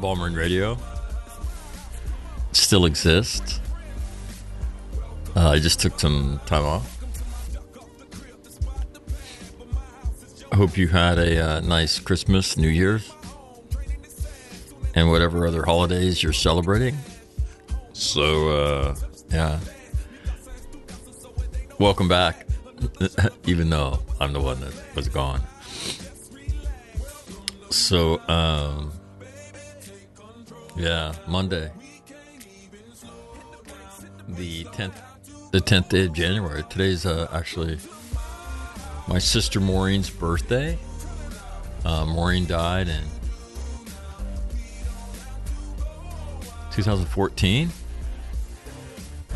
House of Radio. Still exists. Uh, I just took some time off. I hope you had a uh, nice Christmas, New Year's, and whatever other holidays you're celebrating. So, uh, yeah. Welcome back, even though I'm the one that was gone. So, um, yeah, Monday, the tenth, the tenth day of January. Today's uh, actually my sister Maureen's birthday. Uh, Maureen died in 2014.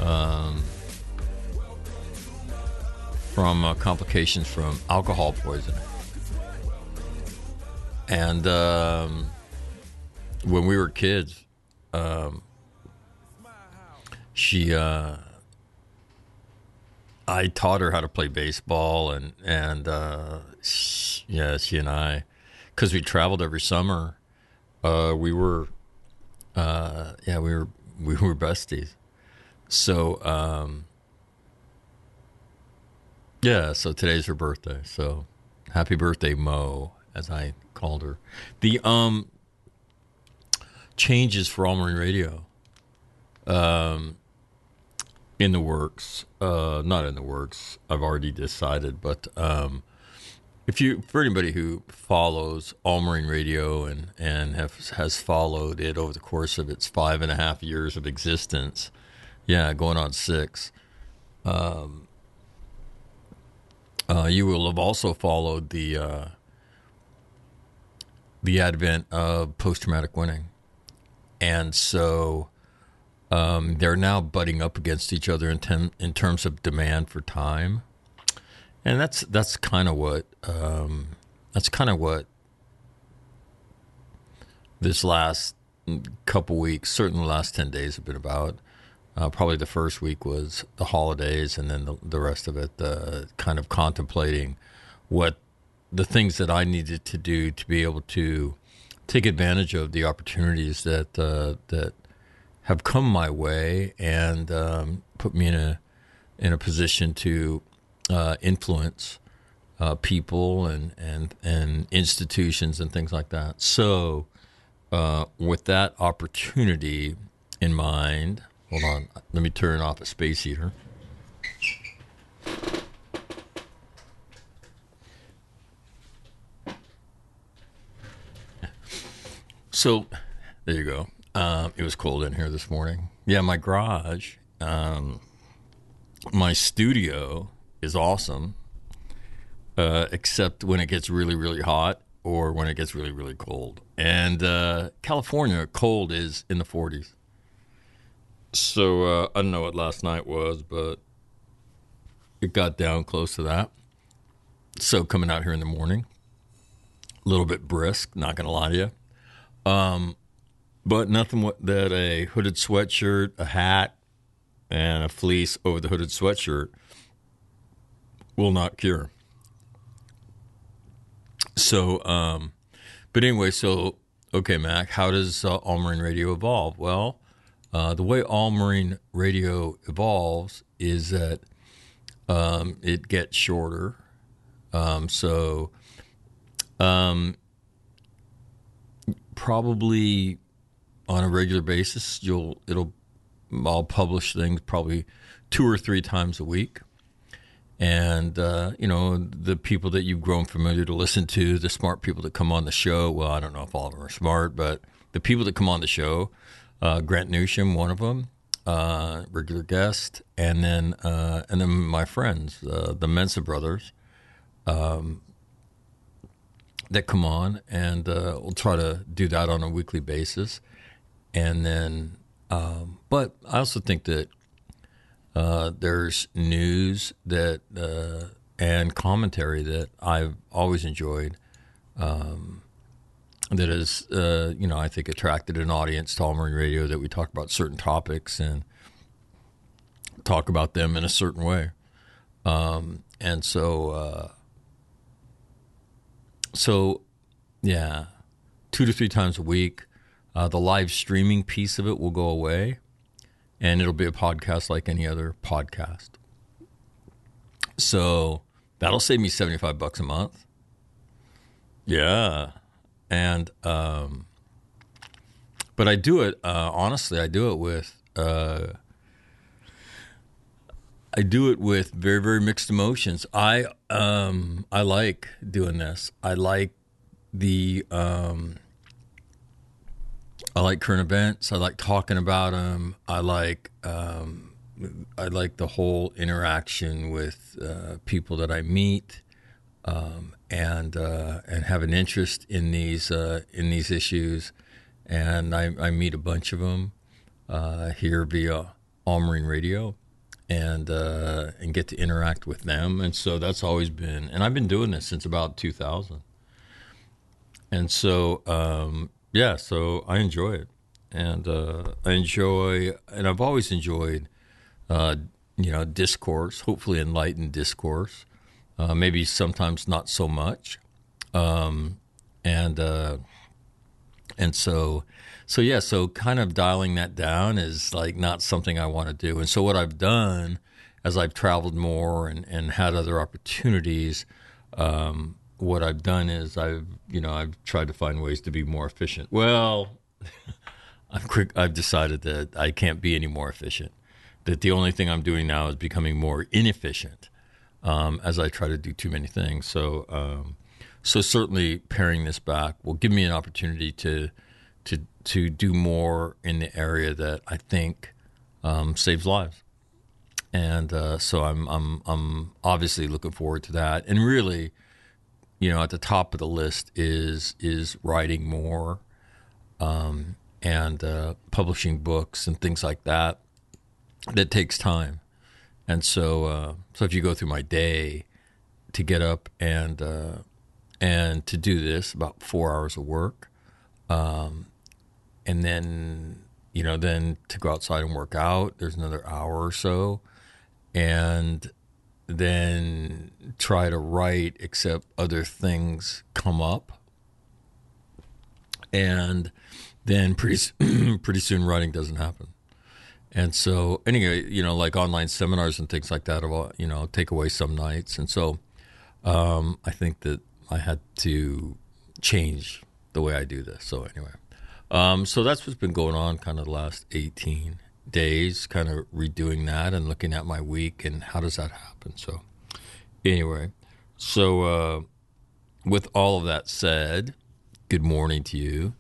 Um, from uh, complications from alcohol poisoning. And um, when we were kids, um, she, uh, I taught her how to play baseball, and and uh, sh yeah, she and I, because we traveled every summer, uh, we were, uh, yeah, we were we were besties. So. Um, yeah, so today's her birthday. So happy birthday, Mo, as I called her. The um changes for All Marine Radio. Um in the works. Uh not in the works. I've already decided, but um if you for anybody who follows All Marine Radio and and have, has followed it over the course of its five and a half years of existence, yeah, going on six. Um, uh, you will have also followed the uh, the advent of post traumatic winning, and so um, they're now butting up against each other in ten, in terms of demand for time, and that's that's kind of what um, that's kind of what this last couple weeks, certainly the last ten days, have been about. Uh, probably the first week was the holidays, and then the, the rest of it, uh, kind of contemplating what the things that I needed to do to be able to take advantage of the opportunities that uh, that have come my way and um, put me in a in a position to uh, influence uh, people and, and and institutions and things like that. So, uh, with that opportunity in mind, hold on, let me turn off a space heater. So, there you go. Um, it was cold in here this morning. Yeah, my garage, um, my studio is awesome, uh, except when it gets really, really hot or when it gets really, really cold. And uh, California, cold is in the 40s. So uh, I don't know what last night was, but it got down close to that. So coming out here in the morning, a little bit brisk, not going to lie to you. Um, but nothing that a hooded sweatshirt, a hat, and a fleece over the hooded sweatshirt will not cure. So, um, but anyway, so okay, Mac, how does uh, All Marine Radio evolve? Well, uh, the way All Marine Radio evolves is that um, it gets shorter. Um, so, um, probably on a regular basis, you'll it'll I'll publish things probably two or three times a week. And, uh, you know, the people that you've grown familiar to listen to, the smart people that come on the show. Well, I don't know if all of them are smart, but the people that come on the show, uh, Grant Newsham, one of them, uh, regular guest, and then uh, and then my friends, uh, the Mensa brothers, um, that come on, and uh, we'll try to do that on a weekly basis. And then, um, but I also think that uh, there's news that uh, and commentary that I've always enjoyed. Um, that has, uh, you know, I think attracted an audience to All Marine Radio. That we talk about certain topics and talk about them in a certain way, um, and so, uh, so, yeah, two to three times a week. Uh, the live streaming piece of it will go away and it'll be a podcast like any other podcast. So that'll save me 75 bucks a month. Yeah. And, um, but I do it, uh, honestly, I do it with, uh, I do it with very, very mixed emotions. I, um, I like doing this. I like the, um, I like current events. I like talking about them. I like um, I like the whole interaction with uh, people that I meet, um, and uh, and have an interest in these uh, in these issues. And I, I, meet a bunch of them uh, here via All Marine Radio, and uh, and get to interact with them. And so that's always been. And I've been doing this since about 2000. And so um, yeah, so I enjoy it, and uh, I enjoy, and I've always enjoyed, uh, you know, discourse. Hopefully, enlightened discourse. Uh, maybe sometimes not so much, um, and uh, and so, so yeah, so kind of dialing that down is like not something I want to do. And so, what I've done as I've traveled more and and had other opportunities. Um, what I've done is I've you know I've tried to find ways to be more efficient. Well, I'm quick. I've decided that I can't be any more efficient. That the only thing I'm doing now is becoming more inefficient um, as I try to do too many things. So um, so certainly paring this back will give me an opportunity to to do more in the area that I think um, saves lives. And uh, so I'm I'm I'm obviously looking forward to that. And really you know, at the top of the list is is writing more um, and uh, publishing books and things like that. That takes time, and so uh, so if you go through my day to get up and uh, and to do this about four hours of work, um, and then you know then to go outside and work out. There's another hour or so, and then try to write, except other things come up. And then pretty, pretty soon writing doesn't happen. And so, anyway, you know, like online seminars and things like that, will, you know, take away some nights. And so, um, I think that I had to change the way I do this. So, anyway, um, so that's what's been going on kind of the last 18 days, kind of redoing that and looking at my week and how does that happen. So, anyway, so uh, with all of that said, good morning to you.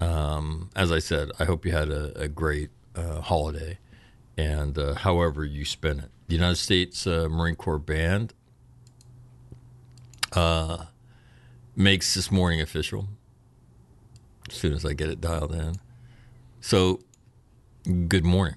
Um, as I said, I hope you had a, a great uh, holiday and uh, however you spent it. The United States uh, Marine Corps Band uh, makes this morning official as soon as I get it dialed in. So, good morning.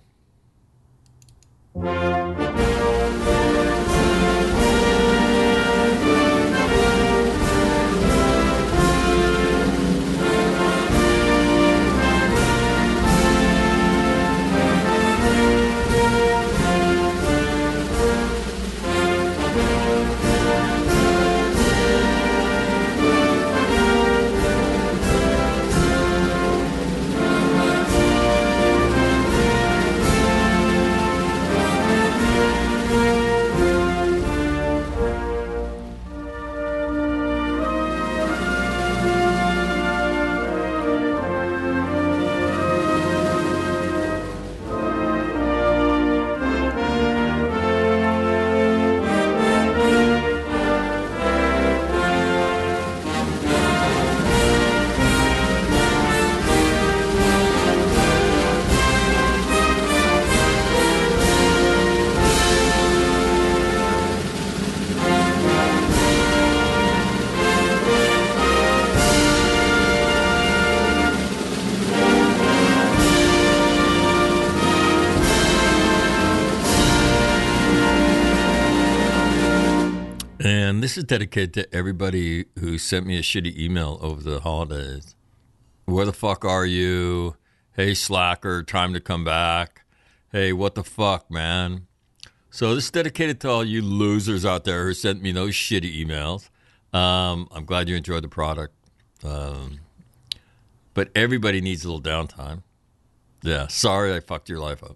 And this is dedicated to everybody who sent me a shitty email over the holidays. Where the fuck are you? Hey, slacker, time to come back. Hey, what the fuck, man? So this is dedicated to all you losers out there who sent me those shitty emails. Um, I'm glad you enjoyed the product. Um, but everybody needs a little downtime. Yeah, sorry I fucked your life up.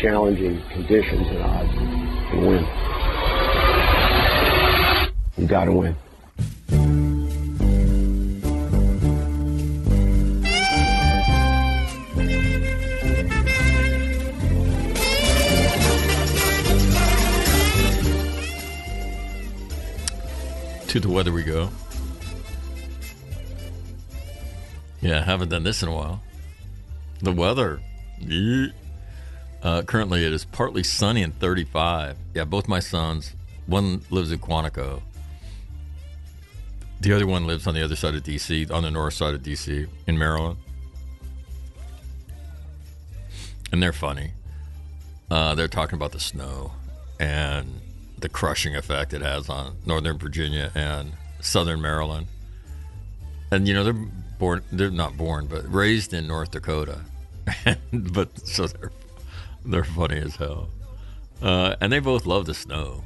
challenging conditions and odds and win. You got to win. To the weather we go. Yeah, haven't done this in a while. The weather. Uh, currently, it is partly sunny and 35. Yeah, both my sons. One lives in Quantico. The other one lives on the other side of DC, on the north side of DC, in Maryland. And they're funny. Uh, they're talking about the snow and the crushing effect it has on Northern Virginia and Southern Maryland. And you know they're born, they're not born, but raised in North Dakota. but so they're they're funny as hell. Uh, and they both love the snow.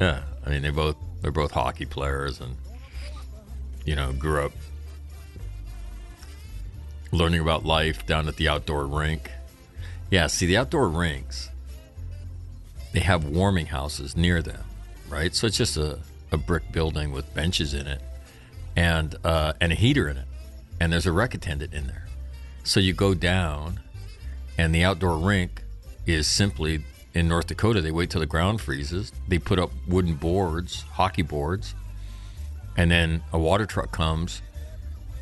Yeah, I mean they both they're both hockey players and you know grew up learning about life down at the outdoor rink. Yeah, see the outdoor rinks they have warming houses near them, right? So it's just a, a brick building with benches in it and uh, and a heater in it, and there's a rec attendant in there. So you go down, and the outdoor rink is simply in North Dakota. They wait till the ground freezes. They put up wooden boards, hockey boards, and then a water truck comes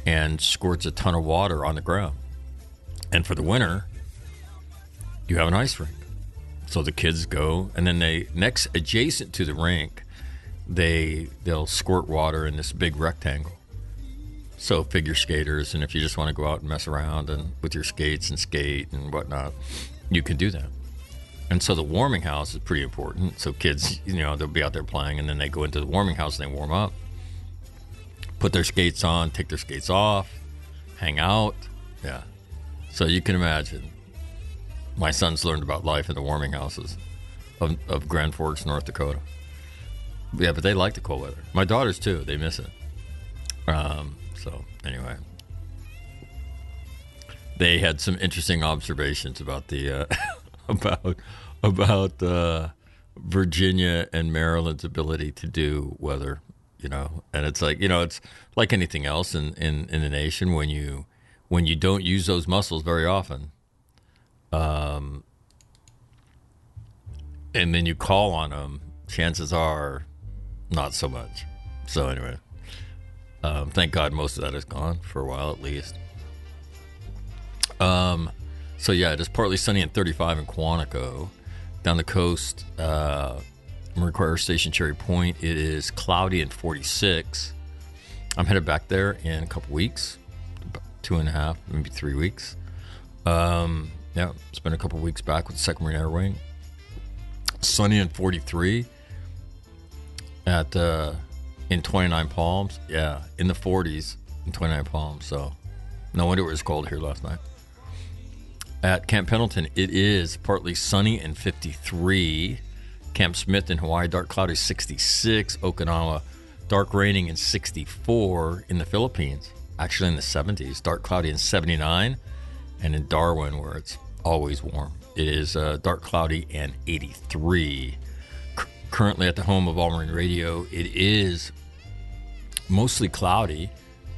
and squirts a ton of water on the ground. And for the winter, you have an ice rink. So the kids go, and then they next adjacent to the rink, they they'll squirt water in this big rectangle. So figure skaters, and if you just want to go out and mess around and with your skates and skate and whatnot, you can do that. And so the warming house is pretty important. So kids, you know, they'll be out there playing, and then they go into the warming house and they warm up, put their skates on, take their skates off, hang out. Yeah. So you can imagine my sons learned about life in the warming houses of, of Grand Forks, North Dakota. Yeah, but they like the cold weather. My daughters too; they miss it. Um, so anyway, they had some interesting observations about the uh, about about uh, Virginia and Maryland's ability to do weather. You know, and it's like you know, it's like anything else in in, in the nation when you when you don't use those muscles very often um, and then you call on them, chances are not so much. So anyway, um, thank God most of that is gone for a while at least. Um, so yeah, it is partly sunny and 35 in Quantico. Down the coast, uh, Marine Corps Air Station Cherry Point, it is cloudy and 46. I'm headed back there in a couple weeks, two and a half, maybe three weeks. Um, yeah, spent a couple weeks back with the Second Marine Air Wing. Sunny and 43 at uh, in 29 Palms. Yeah, in the 40s in 29 Palms. So no wonder it was cold here last night. At Camp Pendleton, it is partly sunny and 53. Camp Smith in Hawaii, dark cloudy 66. Okinawa, dark raining and 64. In the Philippines, actually in the 70s, dark cloudy and 79. And in Darwin, where it's always warm, it is uh, dark cloudy and 83. C- currently at the home of All Marine Radio, it is mostly cloudy,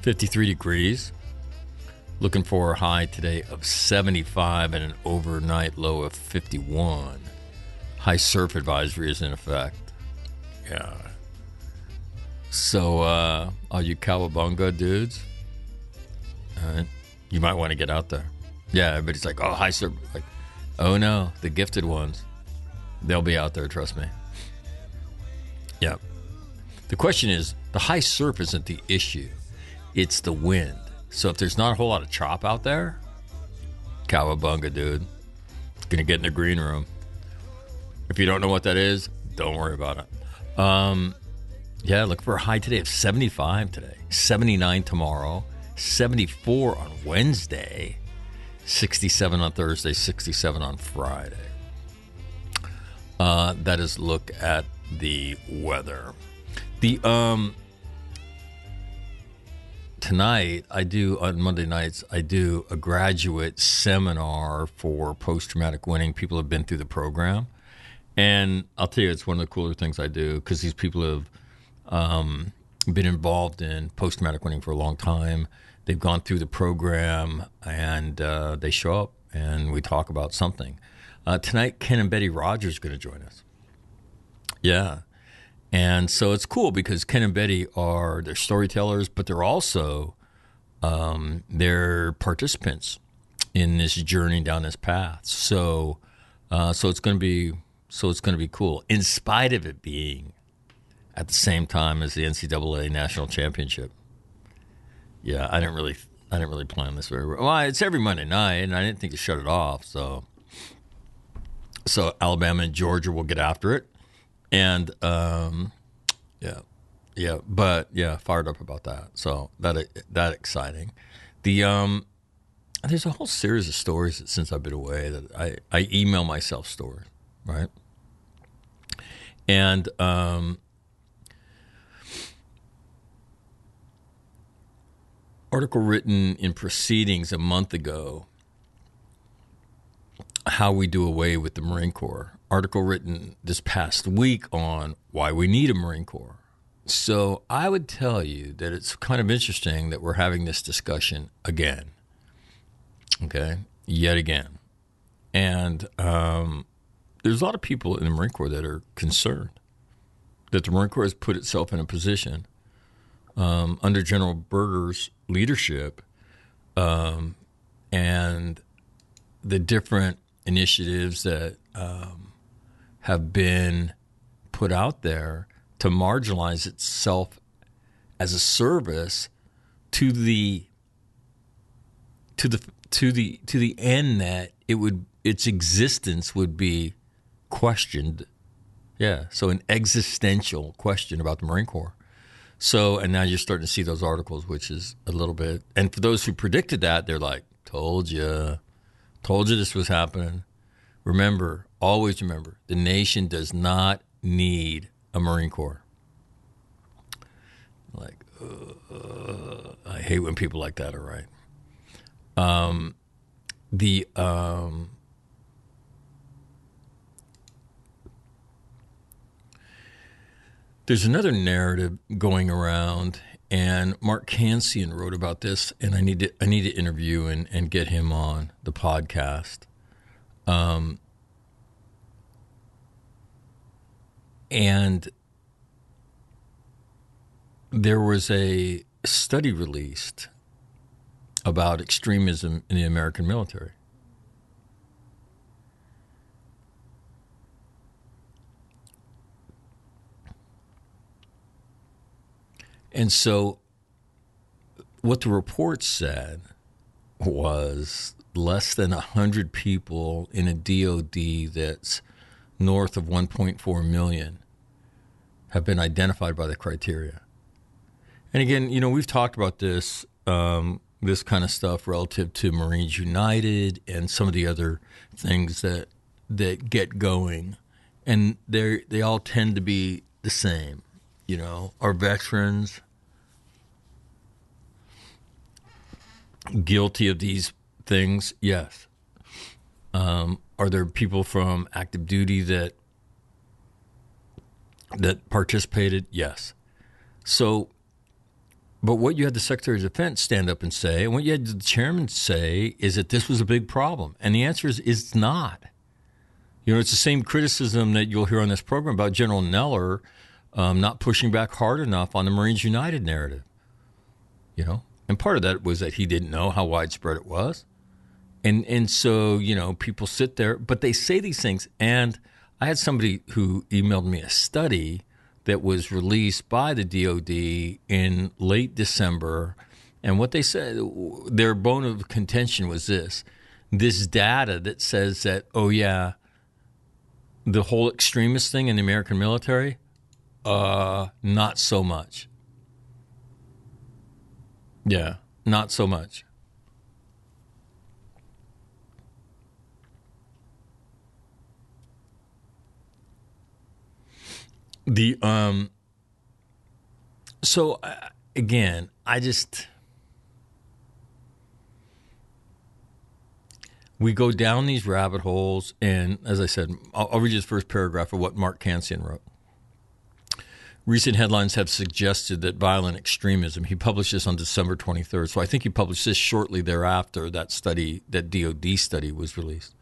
53 degrees. Looking for a high today of 75 and an overnight low of 51. High surf advisory is in effect. Yeah. So, uh, all you Cowabunga dudes, uh, you might want to get out there. Yeah, everybody's like, oh, high surf. Like, oh no, the gifted ones. They'll be out there, trust me. Yeah. The question is the high surf isn't the issue, it's the wind. So if there's not a whole lot of chop out there, cowabunga, dude. Gonna get in the green room. If you don't know what that is, don't worry about it. Um, yeah, look for a high today of 75 today, 79 tomorrow, 74 on Wednesday, 67 on Thursday, 67 on Friday. Uh, that is look at the weather. The um tonight I do on Monday nights I do a graduate seminar for post traumatic winning. People have been through the program, and I'll tell you, it's one of the cooler things I do because these people have um, been involved in post traumatic winning for a long time. They've gone through the program and uh, they show up and we talk about something. Uh, tonight, Ken and Betty Rogers are going to join us. Yeah. And so it's cool because Ken and Betty are they're storytellers, but they're also um, they're participants in this journey down this path. So uh, so it's going to be so it's going to be cool, in spite of it being at the same time as the NCAA national championship. Yeah, I didn't really I didn't really plan this very well. well. It's every Monday night, and I didn't think to shut it off. So so Alabama and Georgia will get after it and um, yeah, yeah, but yeah, fired up about that. So that that exciting. The um, there's a whole series of stories since I've been away that I I email myself stories, right? And um, article written in Proceedings a month ago. How we do away with the Marine Corps article written this past week on why we need a Marine Corps. So I would tell you that it's kind of interesting that we're having this discussion again. Okay, yet again. And um, there's a lot of people in the Marine Corps that are concerned that the Marine Corps has put itself in a position um, under General Berger's leadership um, and the different initiatives that um, have been put out there to marginalize itself as a service to the to the to the to the end that it would its existence would be questioned. Yeah, so an existential question about the Marine Corps. So, and now you're starting to see those articles, which is a little bit. And for those who predicted that, they're like, "Told you, told you this was happening." Remember, always remember, the nation does not need a Marine Corps. Like, uh, I hate when people like that are right. Um, the um, there's another narrative going around, and Mark Cancian wrote about this, and I need to I need to interview and, and get him on the podcast. Um, and there was a study released about extremism in the American military. And so, what the report said was less than 100 people in a DOD that's north of 1.4 million have been identified by the criteria. And again, you know, we've talked about this um, this kind of stuff relative to Marines United and some of the other things that that get going, and they they all tend to be the same. You know, our veterans guilty of these things? Yes. Um, are there people from active duty that that participated? Yes. So, but what you had the Secretary of Defense stand up and say, and what you had the chairman say, is that this was a big problem, and the answer is it's not. You know, it's the same criticism that you'll hear on this program about General Neller um, not pushing back hard enough on the Marines United narrative. You know, and part of that was that he didn't know how widespread it was. And and so, you know, people sit there, but they say these things. And I had somebody who emailed me a study that was released by the DoD in late December. And what they said their bone of contention was this this data that says that oh yeah the whole extremist thing in the American military uh not so much. Yeah, not so much. The um. So uh, again, I just we go down these rabbit holes, and as I said, I'll, I'll read you the first paragraph of what Mark Cancian wrote. Recent headlines have suggested that violent extremism. He published this on December 23rd, so I think he published this shortly thereafter. That study, that DoD study, was released.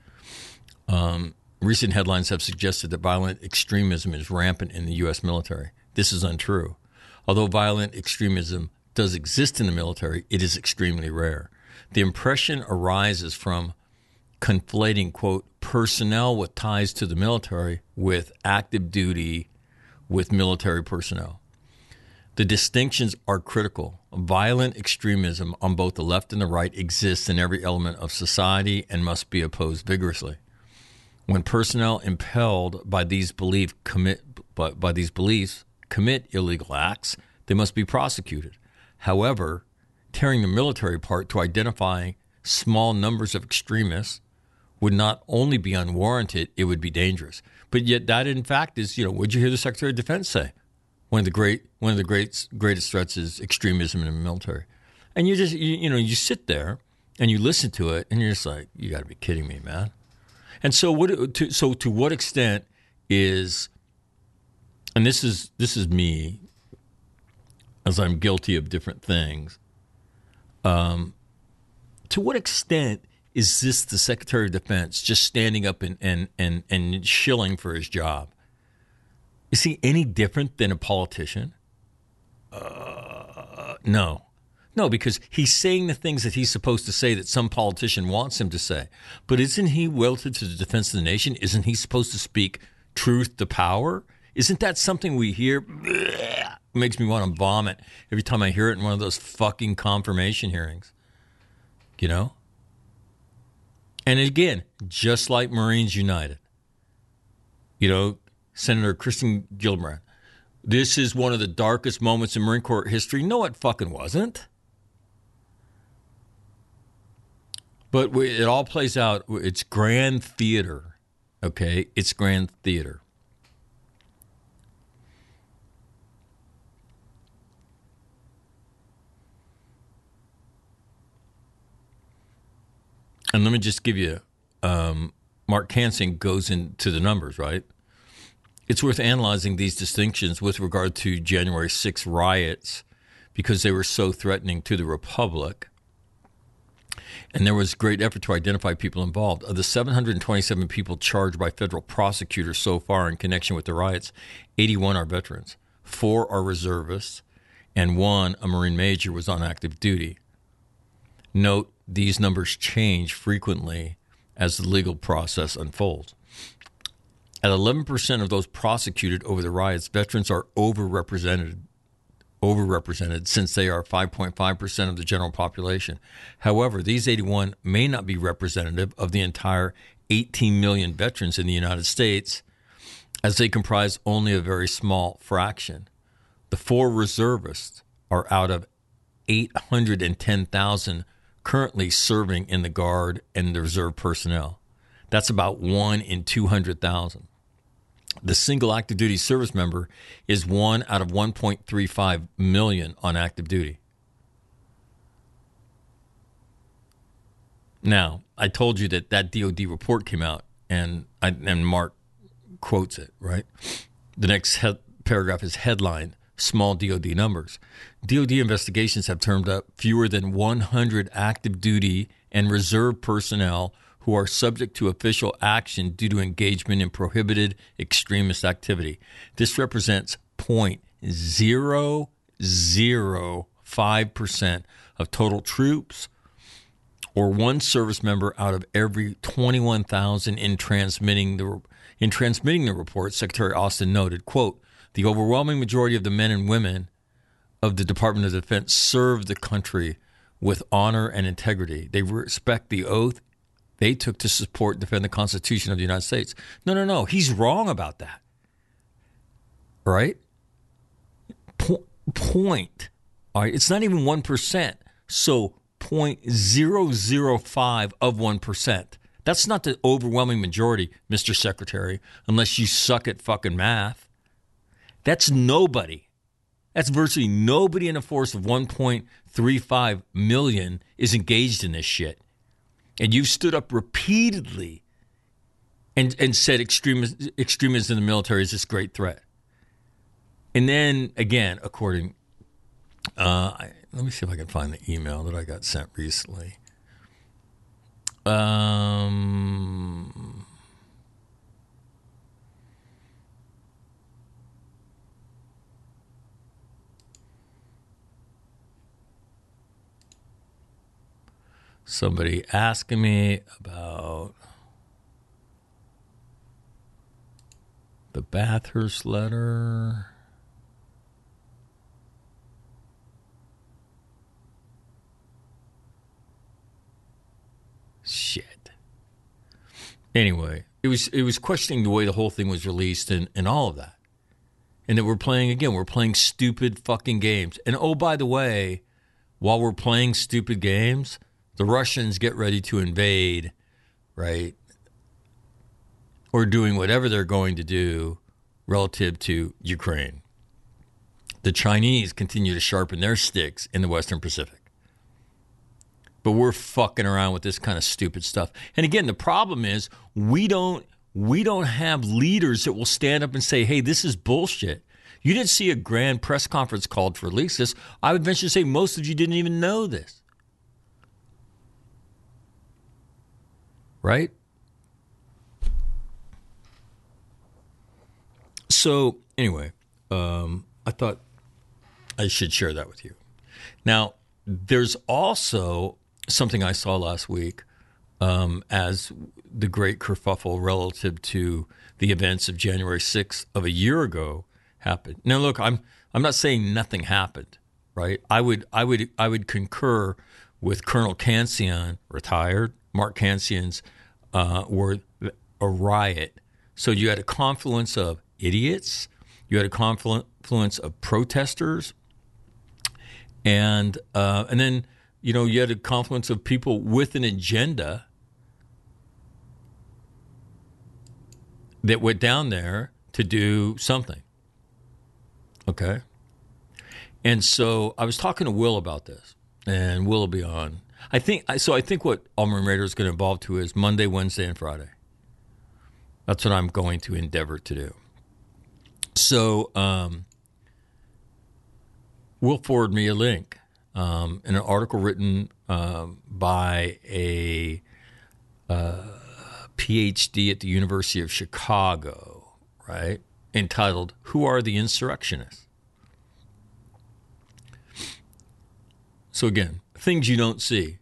Um, recent headlines have suggested that violent extremism is rampant in the U.S. military. This is untrue. Although violent extremism does exist in the military, it is extremely rare. The impression arises from conflating, quote, personnel with ties to the military with active duty with military personnel. The distinctions are critical. Violent extremism on both the left and the right exists in every element of society and must be opposed vigorously. When personnel impelled by these belief commit by, by these beliefs commit illegal acts, they must be prosecuted. However, tearing the military apart to identify small numbers of extremists would not only be unwarranted, it would be dangerous. But yet, that in fact is, you know, would you hear the Secretary of Defense say? One of the great, one of the great, greatest threats is extremism in the military. And you just, you, you know, you sit there and you listen to it, and you're just like, you got to be kidding me, man. And so, what? To, so, to what extent is, and this is this is me, as I'm guilty of different things. Um, to what extent is this the Secretary of Defense just standing up and, and, and, and shilling for his job? Is he any different than a politician? Uh, no. No, because he's saying the things that he's supposed to say that some politician wants him to say. But isn't he welded to the defense of the nation? Isn't he supposed to speak truth to power? Isn't that something we hear? Bleh, makes me want to vomit every time I hear it in one of those fucking confirmation hearings. You know? And again, just like Marines United, you know, Senator Kirsten Gillibrand, this is one of the darkest moments in Marine Corps history. No, it fucking wasn't. But it all plays out. It's grand theater, okay? It's grand theater. And let me just give you um, Mark Cancian goes into the numbers, right? It's worth analyzing these distinctions with regard to January 6 riots because they were so threatening to the Republic. And there was great effort to identify people involved. Of the 727 people charged by federal prosecutors so far in connection with the riots, 81 are veterans, four are reservists, and one, a Marine major, was on active duty. Note these numbers change frequently as the legal process unfolds. At 11% of those prosecuted over the riots, veterans are overrepresented overrepresented since they are 5.5% of the general population. However, these 81 may not be representative of the entire 18 million veterans in the United States as they comprise only a very small fraction. The four reservists are out of 810,000 currently serving in the Guard and the Reserve personnel. That's about one in 200,000. The single active duty service member is one out of 1.35 million on active duty. Now, I told you that that DoD report came out, and I, and Mark quotes it right. The next he- paragraph is headline: Small DoD numbers. DoD investigations have turned up fewer than 100 active duty and reserve personnel who are subject to official action due to engagement in prohibited extremist activity. This represents 0.005% of total troops or one service member out of every 21,000 in transmitting the in transmitting the report Secretary Austin noted quote the overwhelming majority of the men and women of the Department of Defense serve the country with honor and integrity. They respect the oath they took to support defend the Constitution of the United States. No, no, no. He's wrong about that. Right? Po- point. All right. It's not even 1%. So 0.005 of 1%. That's not the overwhelming majority, Mr. Secretary, unless you suck at fucking math. That's nobody. That's virtually nobody in a force of 1.35 million is engaged in this shit. And you've stood up repeatedly and and said extremism, extremism in the military is this great threat. And then again, according, uh, I, let me see if I can find the email that I got sent recently. Um, somebody asking me about the Bathurst letter. Shit. Anyway, it was it was questioning the way the whole thing was released and, and all of that. And that we're playing again, we're playing stupid fucking games. And oh by the way, while we're playing stupid games, the Russians get ready to invade, right? Or doing whatever they're going to do relative to Ukraine. The Chinese continue to sharpen their sticks in the Western Pacific. But we're fucking around with this kind of stupid stuff. And again, the problem is we don't we don't have leaders that will stand up and say, "Hey, this is bullshit." You didn't see a grand press conference called for release this. I would venture to say most of you didn't even know this. Right? So, anyway, um, I thought I should share that with you. Now, there's also something I saw last week um, as the great kerfuffle relative to the events of January 6th of a year ago happened. Now, look, I'm I'm not saying nothing happened, right? I would I would I would concur with Colonel Cancian, retired. Mark Cancian's uh, were a riot. So you had a confluence of idiots, you had a confluence of protesters, and uh, and then you know you had a confluence of people with an agenda that went down there to do something. Okay. And so I was talking to Will about this, and Will will be on. I think so. I think what All Marine Radio is going to evolve to is Monday, Wednesday, and Friday. That's what I'm going to endeavor to do. So, um, will forward me a link um, in an article written um, by a uh, PhD at the University of Chicago, right? Entitled "Who Are the Insurrectionists?" So again, things you don't see.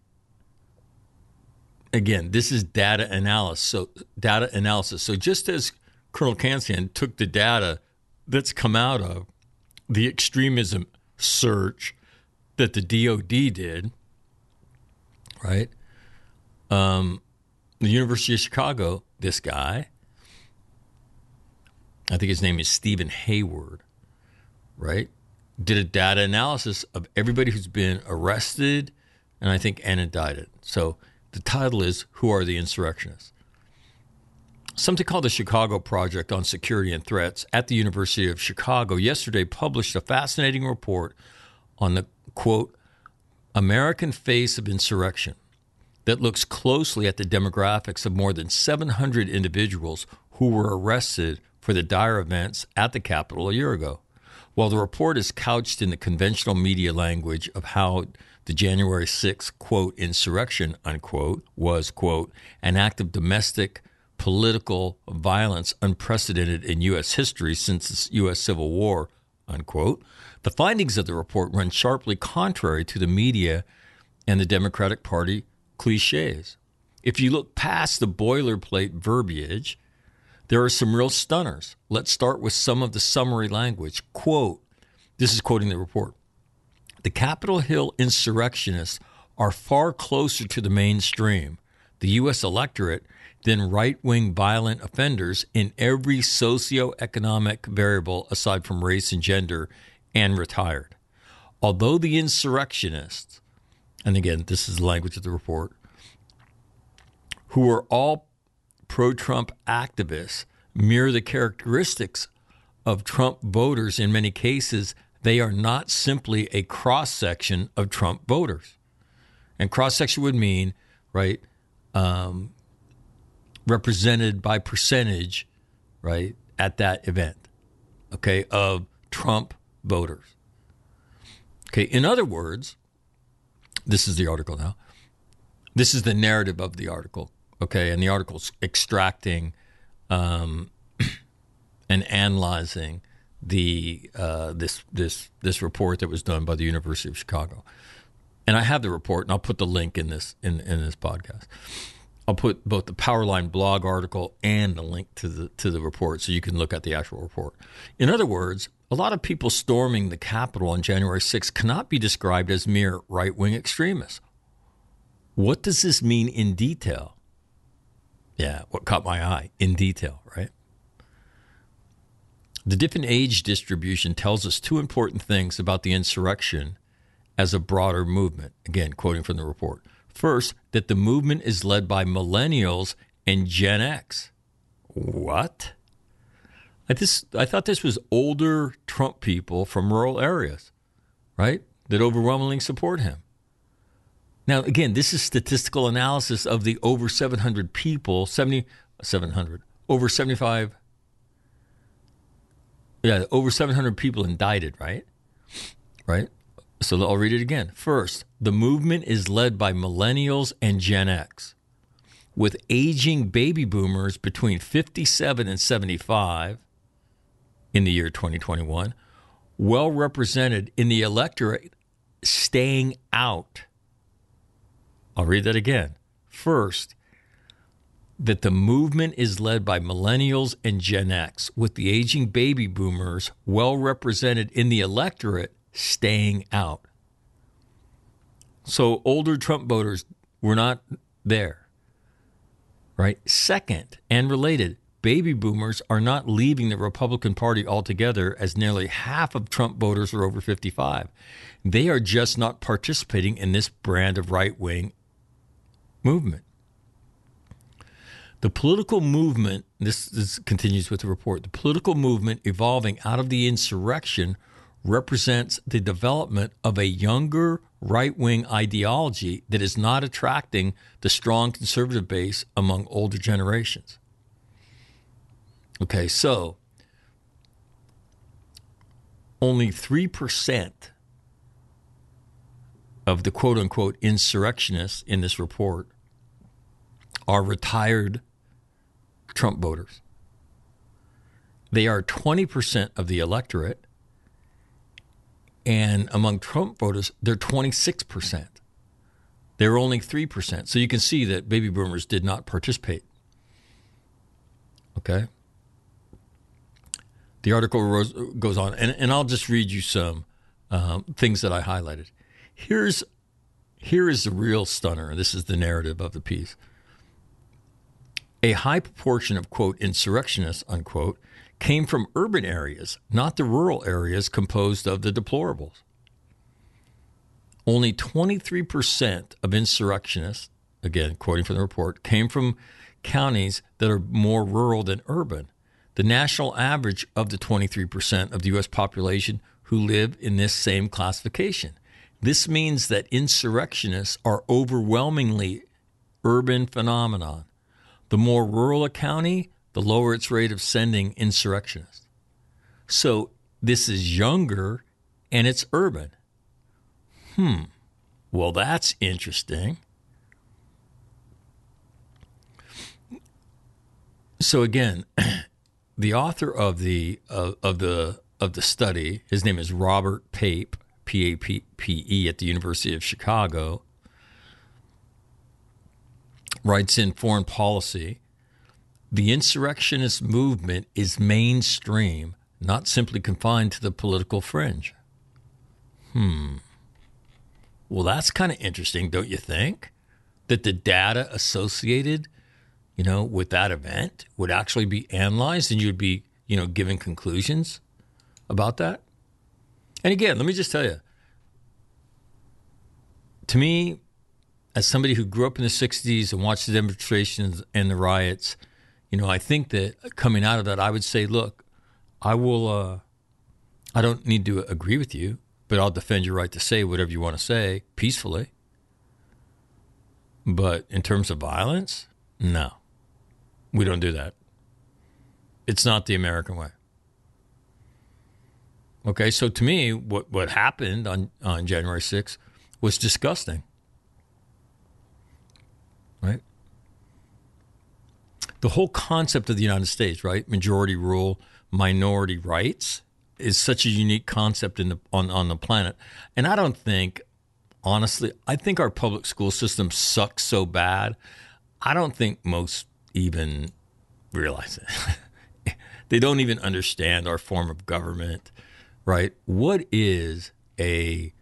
Again, this is data analysis. So data analysis. So just as Colonel Cancian took the data that's come out of the extremism search that the DOD did, right? Um, the University of Chicago, this guy, I think his name is Stephen Hayward, right? Did a data analysis of everybody who's been arrested and I think indicted. So the title is Who Are the Insurrectionists? Something called the Chicago Project on Security and Threats at the University of Chicago yesterday published a fascinating report on the quote, American face of insurrection that looks closely at the demographics of more than 700 individuals who were arrested for the dire events at the Capitol a year ago. While the report is couched in the conventional media language of how the January 6th, quote, insurrection, unquote, was, quote, an act of domestic political violence unprecedented in U.S. history since the U.S. Civil War, unquote. The findings of the report run sharply contrary to the media and the Democratic Party cliches. If you look past the boilerplate verbiage, there are some real stunners. Let's start with some of the summary language. Quote, this is quoting the report. The Capitol Hill insurrectionists are far closer to the mainstream, the U.S. electorate, than right wing violent offenders in every socioeconomic variable aside from race and gender and retired. Although the insurrectionists, and again, this is the language of the report, who are all pro Trump activists, mirror the characteristics of Trump voters in many cases. They are not simply a cross section of Trump voters. And cross section would mean, right, um, represented by percentage, right, at that event, okay, of Trump voters. Okay, in other words, this is the article now. This is the narrative of the article, okay, and the article's extracting um, and analyzing the uh, this this this report that was done by the University of Chicago. And I have the report, and I'll put the link in this in, in this podcast. I'll put both the Powerline blog article and the link to the to the report, so you can look at the actual report. In other words, a lot of people storming the Capitol on January 6th cannot be described as mere right wing extremists. What does this mean in detail? Yeah, what caught my eye in detail, right? The different age distribution tells us two important things about the insurrection as a broader movement. Again, quoting from the report. First, that the movement is led by millennials and Gen X. What? I, this, I thought this was older Trump people from rural areas, right? That overwhelmingly support him. Now, again, this is statistical analysis of the over 700 people, 70, 700, over 75, yeah, over 700 people indicted, right? Right? So I'll read it again. First, the movement is led by millennials and Gen X, with aging baby boomers between 57 and 75 in the year 2021, well represented in the electorate staying out. I'll read that again. First, that the movement is led by millennials and Gen X, with the aging baby boomers well represented in the electorate staying out. So older Trump voters were not there. Right? Second, and related, baby boomers are not leaving the Republican Party altogether, as nearly half of Trump voters are over 55. They are just not participating in this brand of right wing movement. The political movement, this, this, continues with the report, the political movement evolving out of the insurrection represents the development of a younger right wing ideology that is not attracting the strong conservative base among older generations. Okay, so only 3% of the quote unquote insurrectionists in this report are retired Trump voters. They are 20% of the electorate and among Trump voters, they're 26%. They're only 3%. So you can see that baby boomers did not participate. Okay? The article goes on, and, and I'll just read you some um, things that I highlighted. Here's here is the real stunner. This is the narrative of the piece. A high proportion of quote insurrectionists unquote came from urban areas, not the rural areas composed of the deplorables. Only 23% of insurrectionists, again, quoting from the report, came from counties that are more rural than urban. The national average of the 23% of the U.S. population who live in this same classification. This means that insurrectionists are overwhelmingly urban phenomenon. The more rural a county, the lower its rate of sending insurrectionists. So this is younger and it's urban. Hmm. Well, that's interesting. So again, the author of the uh, of the of the study, his name is Robert Pape, P A P P E, at the University of Chicago, writes in Foreign Policy the insurrectionist movement is mainstream, not simply confined to the political fringe. Hmm. Well, that's kind of interesting, don't you think? That the data associated, you know, with that event would actually be analyzed and you'd be, you know, giving conclusions about that. And again, let me just tell you, to me, as somebody who grew up in the 60s and watched the demonstrations and the riots, you know, I think that coming out of that, I would say, look, I will, uh, I don't need to agree with you, but I'll defend your right to say whatever you want to say peacefully. But in terms of violence, no, we don't do that. It's not the American way. Okay, so to me, what, what happened on, on January 6th was disgusting. Right? The whole concept of the United States, right? Majority rule, minority rights is such a unique concept in the, on, on the planet. And I don't think, honestly, I think our public school system sucks so bad. I don't think most even realize it. they don't even understand our form of government right? What is a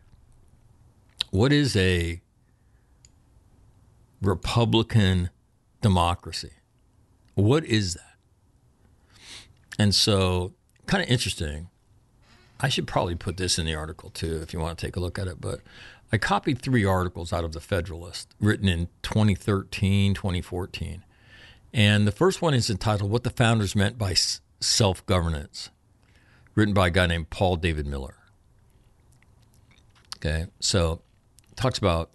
what is a Republican democracy? What is that? And so, kind of interesting. I should probably put this in the article too if you want to take a look at it. But I copied three articles out of the Federalist written in 2013, 2014. And the first one is entitled What the Founders Meant by Self Governance written by a guy named Paul David Miller. Okay, so talks about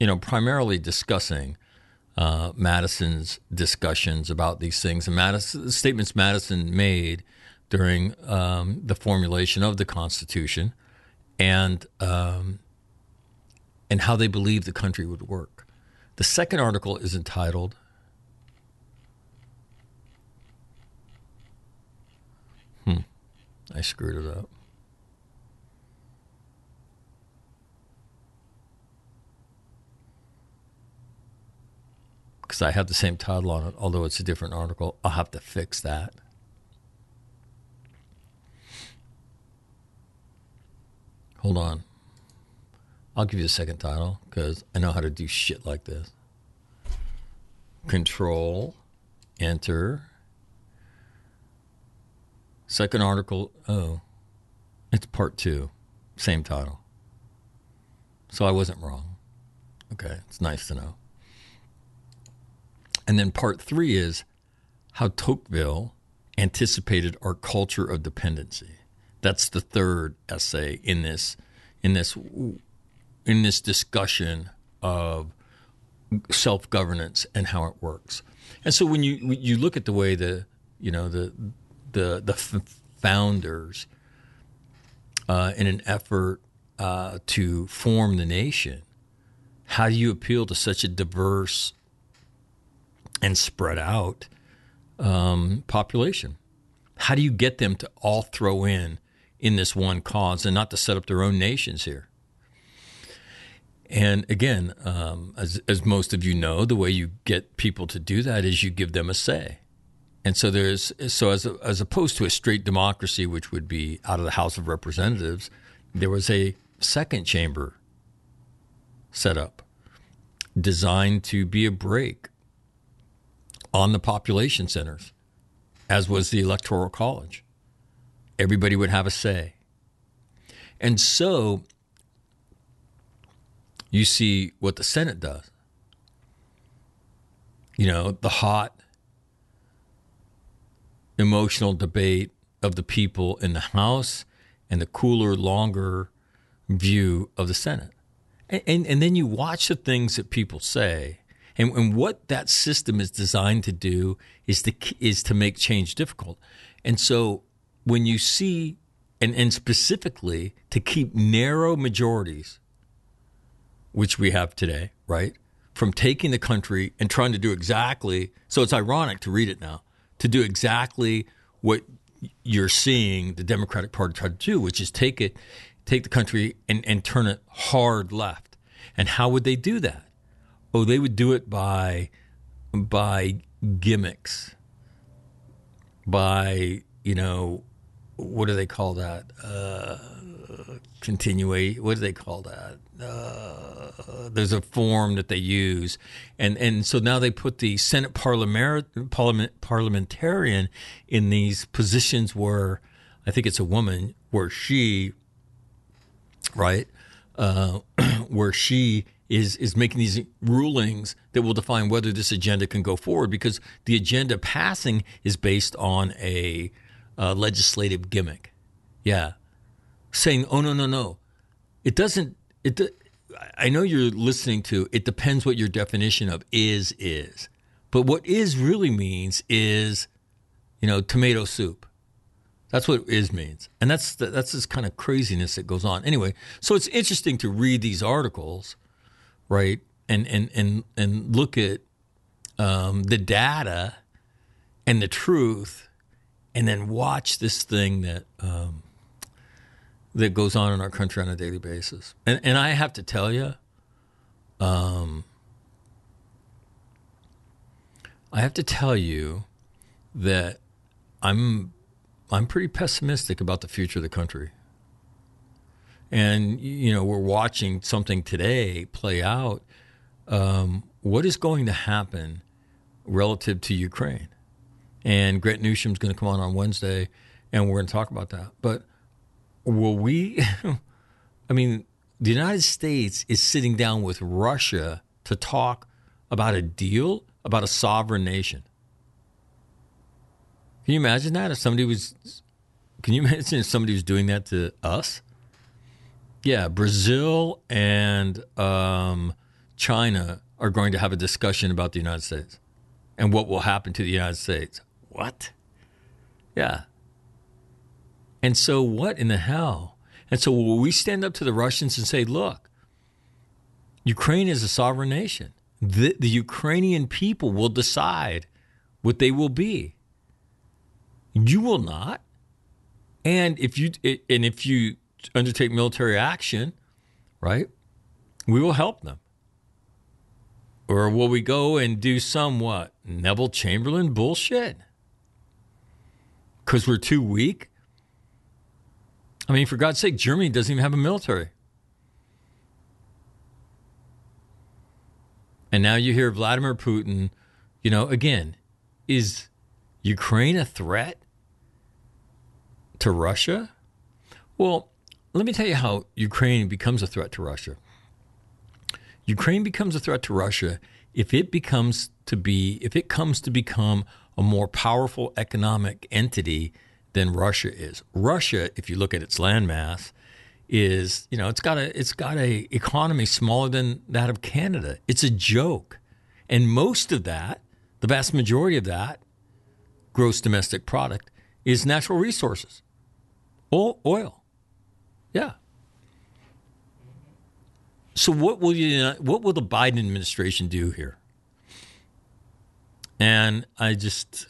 you know primarily discussing uh, Madison's discussions about these things and Madison, statements Madison made during um, the formulation of the Constitution, and um, and how they believed the country would work. The second article is entitled I screwed it up. Because I have the same title on it, although it's a different article. I'll have to fix that. Hold on. I'll give you a second title because I know how to do shit like this. Control, enter, Second article, oh, it's part two, same title. So I wasn't wrong. Okay, it's nice to know. And then part three is how Tocqueville anticipated our culture of dependency. That's the third essay in this in this in this discussion of self governance and how it works. And so when you you look at the way the you know the the the f- founders uh, in an effort uh, to form the nation. How do you appeal to such a diverse and spread out um, population? How do you get them to all throw in in this one cause and not to set up their own nations here? And again, um, as, as most of you know, the way you get people to do that is you give them a say. And so there's so as as opposed to a straight democracy, which would be out of the House of Representatives, there was a second chamber set up, designed to be a break on the population centers, as was the Electoral College. Everybody would have a say, and so you see what the Senate does. You know, the hot emotional debate of the people in the House and the cooler, longer view of the Senate. And, and, and then you watch the things that people say. And, and what that system is designed to do is to, is to make change difficult. And so when you see, and, and specifically to keep narrow majorities, which we have today, right? From taking the country and trying to do exactly, so it's ironic to read it now to do exactly what you're seeing the Democratic Party try to do, which is take it, take the country and, and turn it hard left. And how would they do that? Oh, they would do it by by gimmicks, by you know, what do they call that? Uh, continuate. What do they call that? Uh, there's a form that they use, and and so now they put the Senate parliament parliamentarian in these positions where I think it's a woman where she, right, uh, where she is is making these rulings that will define whether this agenda can go forward because the agenda passing is based on a uh, legislative gimmick. Yeah, saying, "Oh no, no, no, it doesn't." It I know you're listening to it depends what your definition of is is. But what is really means is, you know, tomato soup. That's what is means. And that's the, that's this kind of craziness that goes on. Anyway, so it's interesting to read these articles, right? And and and and look at um, the data and the truth and then watch this thing that um, that goes on in our country on a daily basis. And and I have to tell you, um, I have to tell you that I'm I'm pretty pessimistic about the future of the country. And you know, we're watching something today play out. Um, what is going to happen relative to Ukraine? And Grant Newsham's going to come on on Wednesday, and we're going to talk about that. But will we? I mean, the United States is sitting down with Russia to talk about a deal about a sovereign nation. Can you imagine that if somebody was? Can you imagine if somebody was doing that to us? Yeah, Brazil and um, China are going to have a discussion about the United States and what will happen to the United States. What? Yeah. And so, what in the hell? And so, will we stand up to the Russians and say, look, Ukraine is a sovereign nation? The, the Ukrainian people will decide what they will be. You will not. And if you and if you undertake military action, right, we will help them. Or will we go and do some what Neville Chamberlain bullshit? Because we're too weak. I mean, for God's sake, Germany doesn't even have a military. And now you hear Vladimir Putin, you know, again, is Ukraine a threat to Russia? Well, let me tell you how Ukraine becomes a threat to Russia. Ukraine becomes a threat to Russia if it becomes to be if it comes to become a more powerful economic entity than Russia is. Russia, if you look at its landmass, is you know it's got a it's got a economy smaller than that of Canada. It's a joke, and most of that, the vast majority of that, gross domestic product is natural resources, oil. oil. Yeah. So what will you what will the Biden administration do here? And I just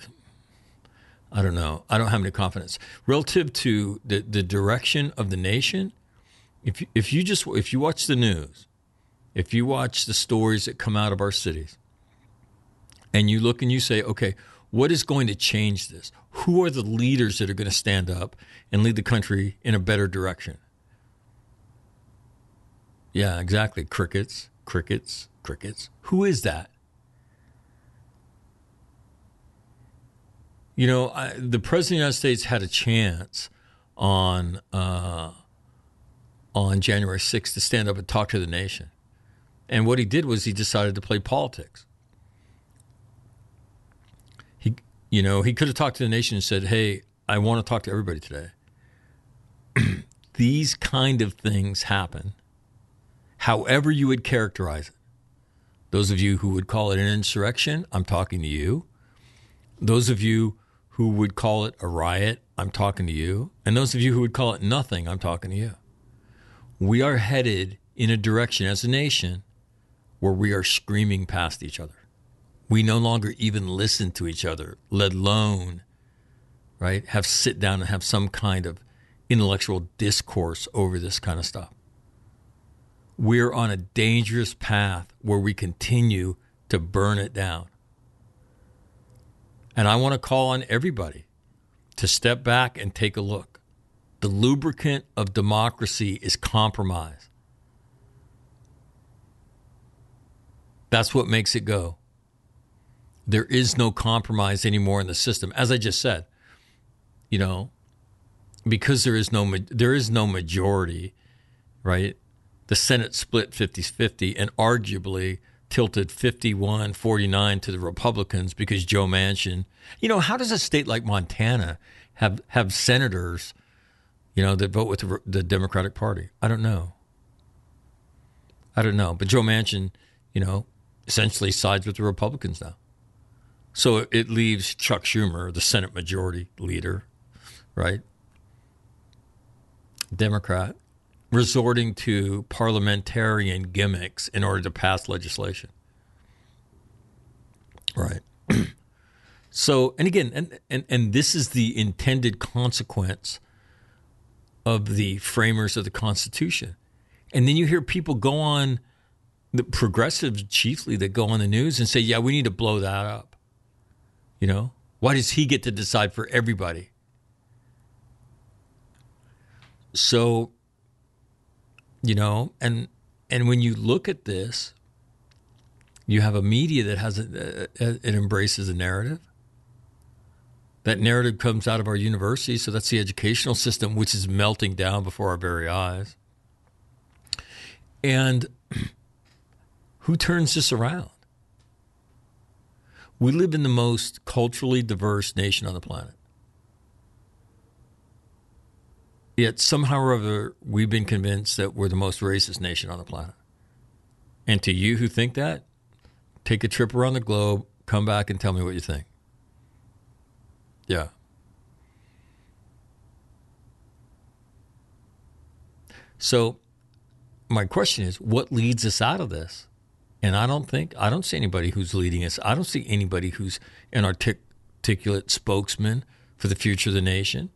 I don't know. I don't have any confidence relative to the, the direction of the nation. If you, if you just if you watch the news, if you watch the stories that come out of our cities, and you look and you say, okay, what is going to change this? Who are the leaders that are going to stand up and lead the country in a better direction? Yeah, exactly. Crickets, crickets, crickets. Who is that? You know, I, the president of the United States had a chance on uh, on January 6th to stand up and talk to the nation, and what he did was he decided to play politics. He, you know, he could have talked to the nation and said, "Hey, I want to talk to everybody today." These kind of things happen, however you would characterize it. Those of you who would call it an insurrection, I'm talking to you. Those of you who would call it a riot, I'm talking to you. And those of you who would call it nothing, I'm talking to you. We are headed in a direction as a nation where we are screaming past each other. We no longer even listen to each other, let alone, right, have sit down and have some kind of intellectual discourse over this kind of stuff. We're on a dangerous path where we continue to burn it down. And I want to call on everybody to step back and take a look. The lubricant of democracy is compromise. That's what makes it go. There is no compromise anymore in the system. As I just said, you know, because there is no there is no majority, right? The Senate split 50-50 and arguably tilted 51 49 to the Republicans because Joe Manchin. You know, how does a state like Montana have, have senators, you know, that vote with the, the Democratic Party? I don't know. I don't know. But Joe Manchin, you know, essentially sides with the Republicans now. So it- it leaves Chuck Schumer, the Senate Majority Leader, right? Democrat, resorting to parliamentarian gimmicks in order to pass legislation. Right. so, and again, and, and, and this is the intended consequence of the framers of the Constitution. And then you hear people go on, the progressives chiefly, that go on the news and say, yeah, we need to blow that up. You know, why does he get to decide for everybody? So, you know, and and when you look at this, you have a media that has a, a, it embraces a narrative. That narrative comes out of our universities, so that's the educational system, which is melting down before our very eyes. And who turns this around? We live in the most culturally diverse nation on the planet. Yet somehow or other, we've been convinced that we're the most racist nation on the planet. And to you who think that, take a trip around the globe, come back and tell me what you think. Yeah. So, my question is what leads us out of this? And I don't think, I don't see anybody who's leading us. I don't see anybody who's an artic- articulate spokesman for the future of the nation.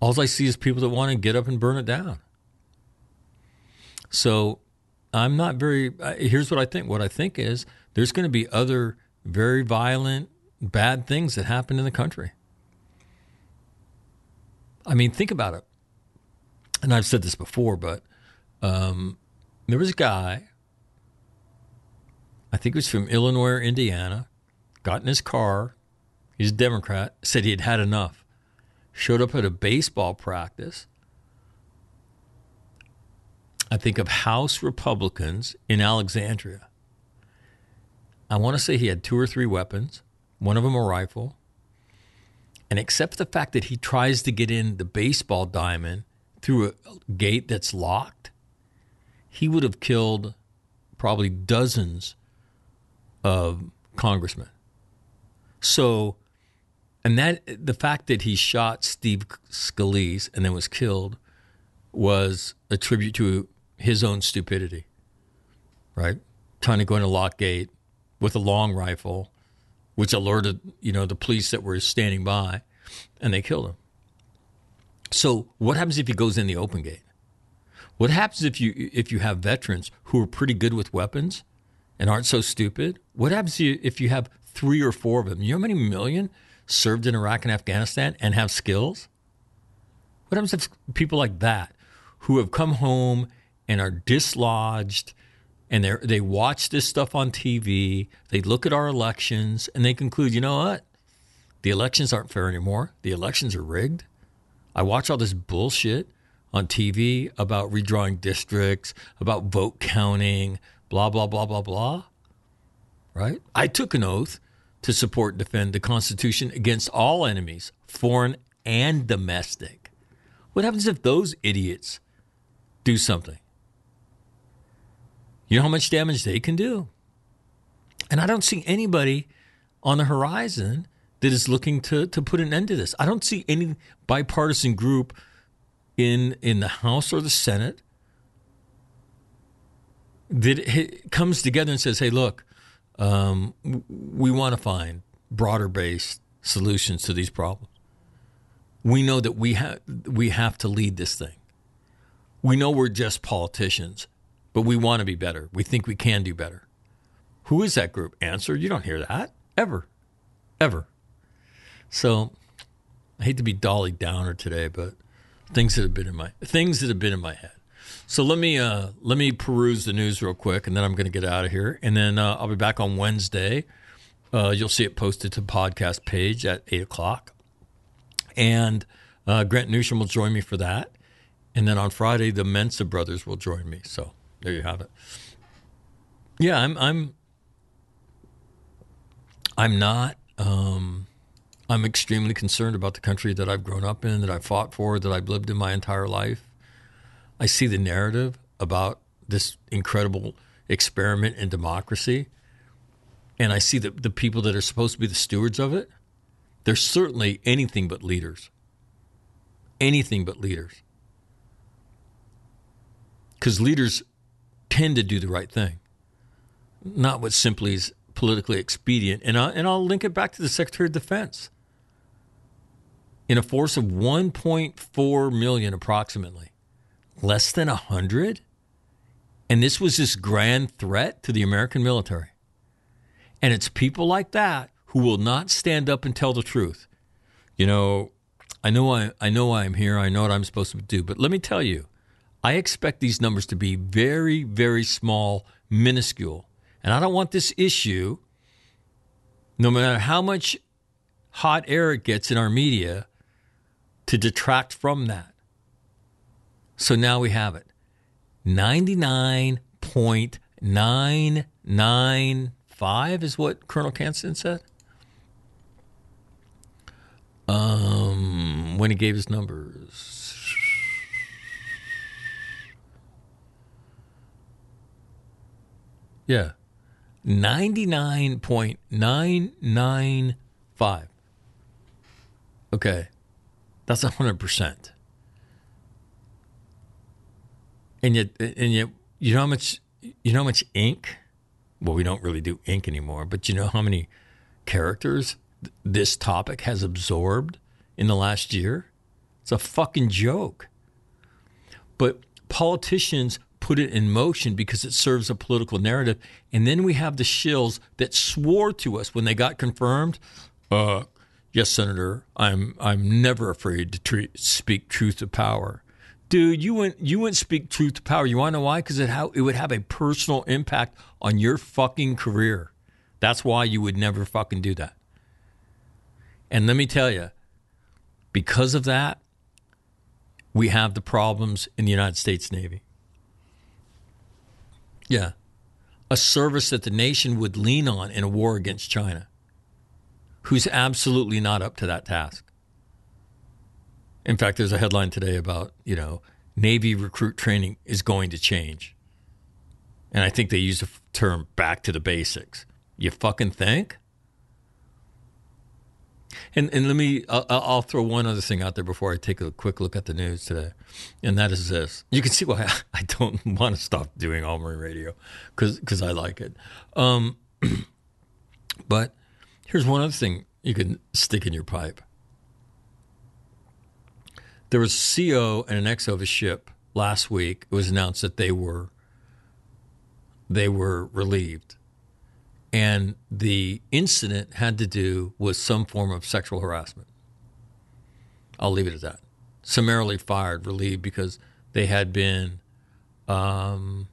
All I see is people that want to get up and burn it down. So I'm not very. Here's what I think. What I think is there's going to be other very violent, bad things that happen in the country. I mean, think about it. And I've said this before, but um, there was a guy, I think it was from Illinois or Indiana, got in his car. He's a Democrat, said he had had enough. Showed up at a baseball practice. I think of House Republicans in Alexandria. I want to say he had two or three weapons, one of them a rifle. And except for the fact that he tries to get in the baseball diamond through a gate that's locked, he would have killed probably dozens of congressmen. So, and that the fact that he shot Steve Scalise and then was killed was a tribute to his own stupidity, right? Trying to go into a locked gate with a long rifle, which alerted you know the police that were standing by, and they killed him. So, what happens if he goes in the open gate? What happens if you if you have veterans who are pretty good with weapons and aren't so stupid? What happens if you- if you have three or four of them? You know how many million served in Iraq and Afghanistan and have skills? What happens if people like that who have come home and are dislodged and they they watch this stuff on TV, they look at our elections and they conclude, you know what? The elections aren't fair anymore. The elections are rigged. I watch all this bullshit on TV about redrawing districts, about vote counting, blah, blah, blah, blah, blah. Right? I took an oath to support and defend the Constitution against all enemies, foreign and domestic. What happens if those idiots do something? You know how much damage they can do? And I don't see anybody on the horizon that is looking to, to put an end to this. I don't see any bipartisan group in in the House or the Senate that comes together and says, "Hey, look, um, we want to find broader based solutions to these problems. We know that we have we have to lead this thing. We know we're just politicians, but we want to be better. We think we can do better. Who is that group? Answer: You don't hear that ever, ever. So I hate to be Dolly Downer today, but things that have been in my things that have been in my head. So let me uh, let me peruse the news real quick, and then I'm going to get out of here, and then uh, I'll be back on Wednesday. Uh, you'll see it posted to the podcast page at eight o'clock, and uh, Grant Newsham will join me for that, and then on Friday the Mensa brothers will join me. So there you have it. Yeah, I'm I'm I'm not. Um, I'm extremely concerned about the country that I've grown up in, that I've fought for, that I've lived in my entire life. I see the narrative about this incredible experiment in democracy, and I see the, the people that are supposed to be the stewards of it, they're certainly anything but leaders. Anything but leaders. Because leaders tend to do the right thing, not what simply is politically expedient. And, I, and I'll link it back to the Secretary of Defense. In a force of 1.4 million approximately, less than 100? And this was this grand threat to the American military. And it's people like that who will not stand up and tell the truth. You know, I know I, I know I'm here. I know what I'm supposed to do. But let me tell you, I expect these numbers to be very, very small, minuscule. And I don't want this issue, no matter how much hot air it gets in our media, to detract from that. So now we have it 99.995 is what Colonel Cancian said. Um, when he gave his numbers. Yeah. 99.995. Okay. That's 100%. And yet and yet you know how much you know how much ink? Well, we don't really do ink anymore, but you know how many characters th- this topic has absorbed in the last year? It's a fucking joke. But politicians put it in motion because it serves a political narrative. And then we have the shills that swore to us when they got confirmed, uh, yes, Senator, I'm I'm never afraid to treat, speak truth to power. Dude, you wouldn't you wouldn't speak truth to power. You want to know why? Because it how it would have a personal impact on your fucking career. That's why you would never fucking do that. And let me tell you, because of that, we have the problems in the United States Navy. Yeah. A service that the nation would lean on in a war against China, who's absolutely not up to that task. In fact, there's a headline today about, you know, Navy recruit training is going to change. And I think they use the term back to the basics. You fucking think? And and let me I'll, I'll throw one other thing out there before I take a quick look at the news today, and that is this. You can see why I don't want to stop doing all marine radio because I like it. Um, but here's one other thing you can stick in your pipe. There was a CO and an XO of a ship last week. It was announced that they were they were relieved and the incident had to do with some form of sexual harassment. I'll leave it at that. Summarily fired, relieved because they had been, um,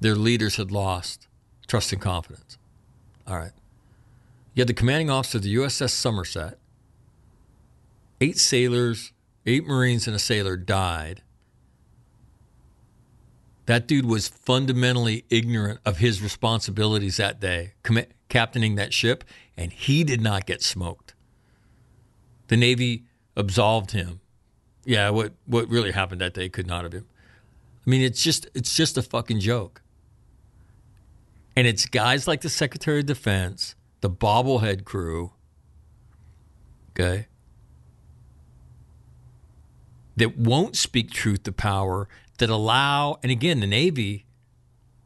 their leaders had lost trust and confidence. All right. You had the commanding officer of the USS Somerset. Eight sailors, eight Marines, and a sailor died that dude was fundamentally ignorant of his responsibilities that day, captaining that ship, and he did not get smoked. The Navy absolved him. Yeah, what what really happened that day could not have been. I mean, it's just it's just a fucking joke. And it's guys like the Secretary of Defense, the bobblehead crew, okay, that won't speak truth to power that allow, and again, the Navy,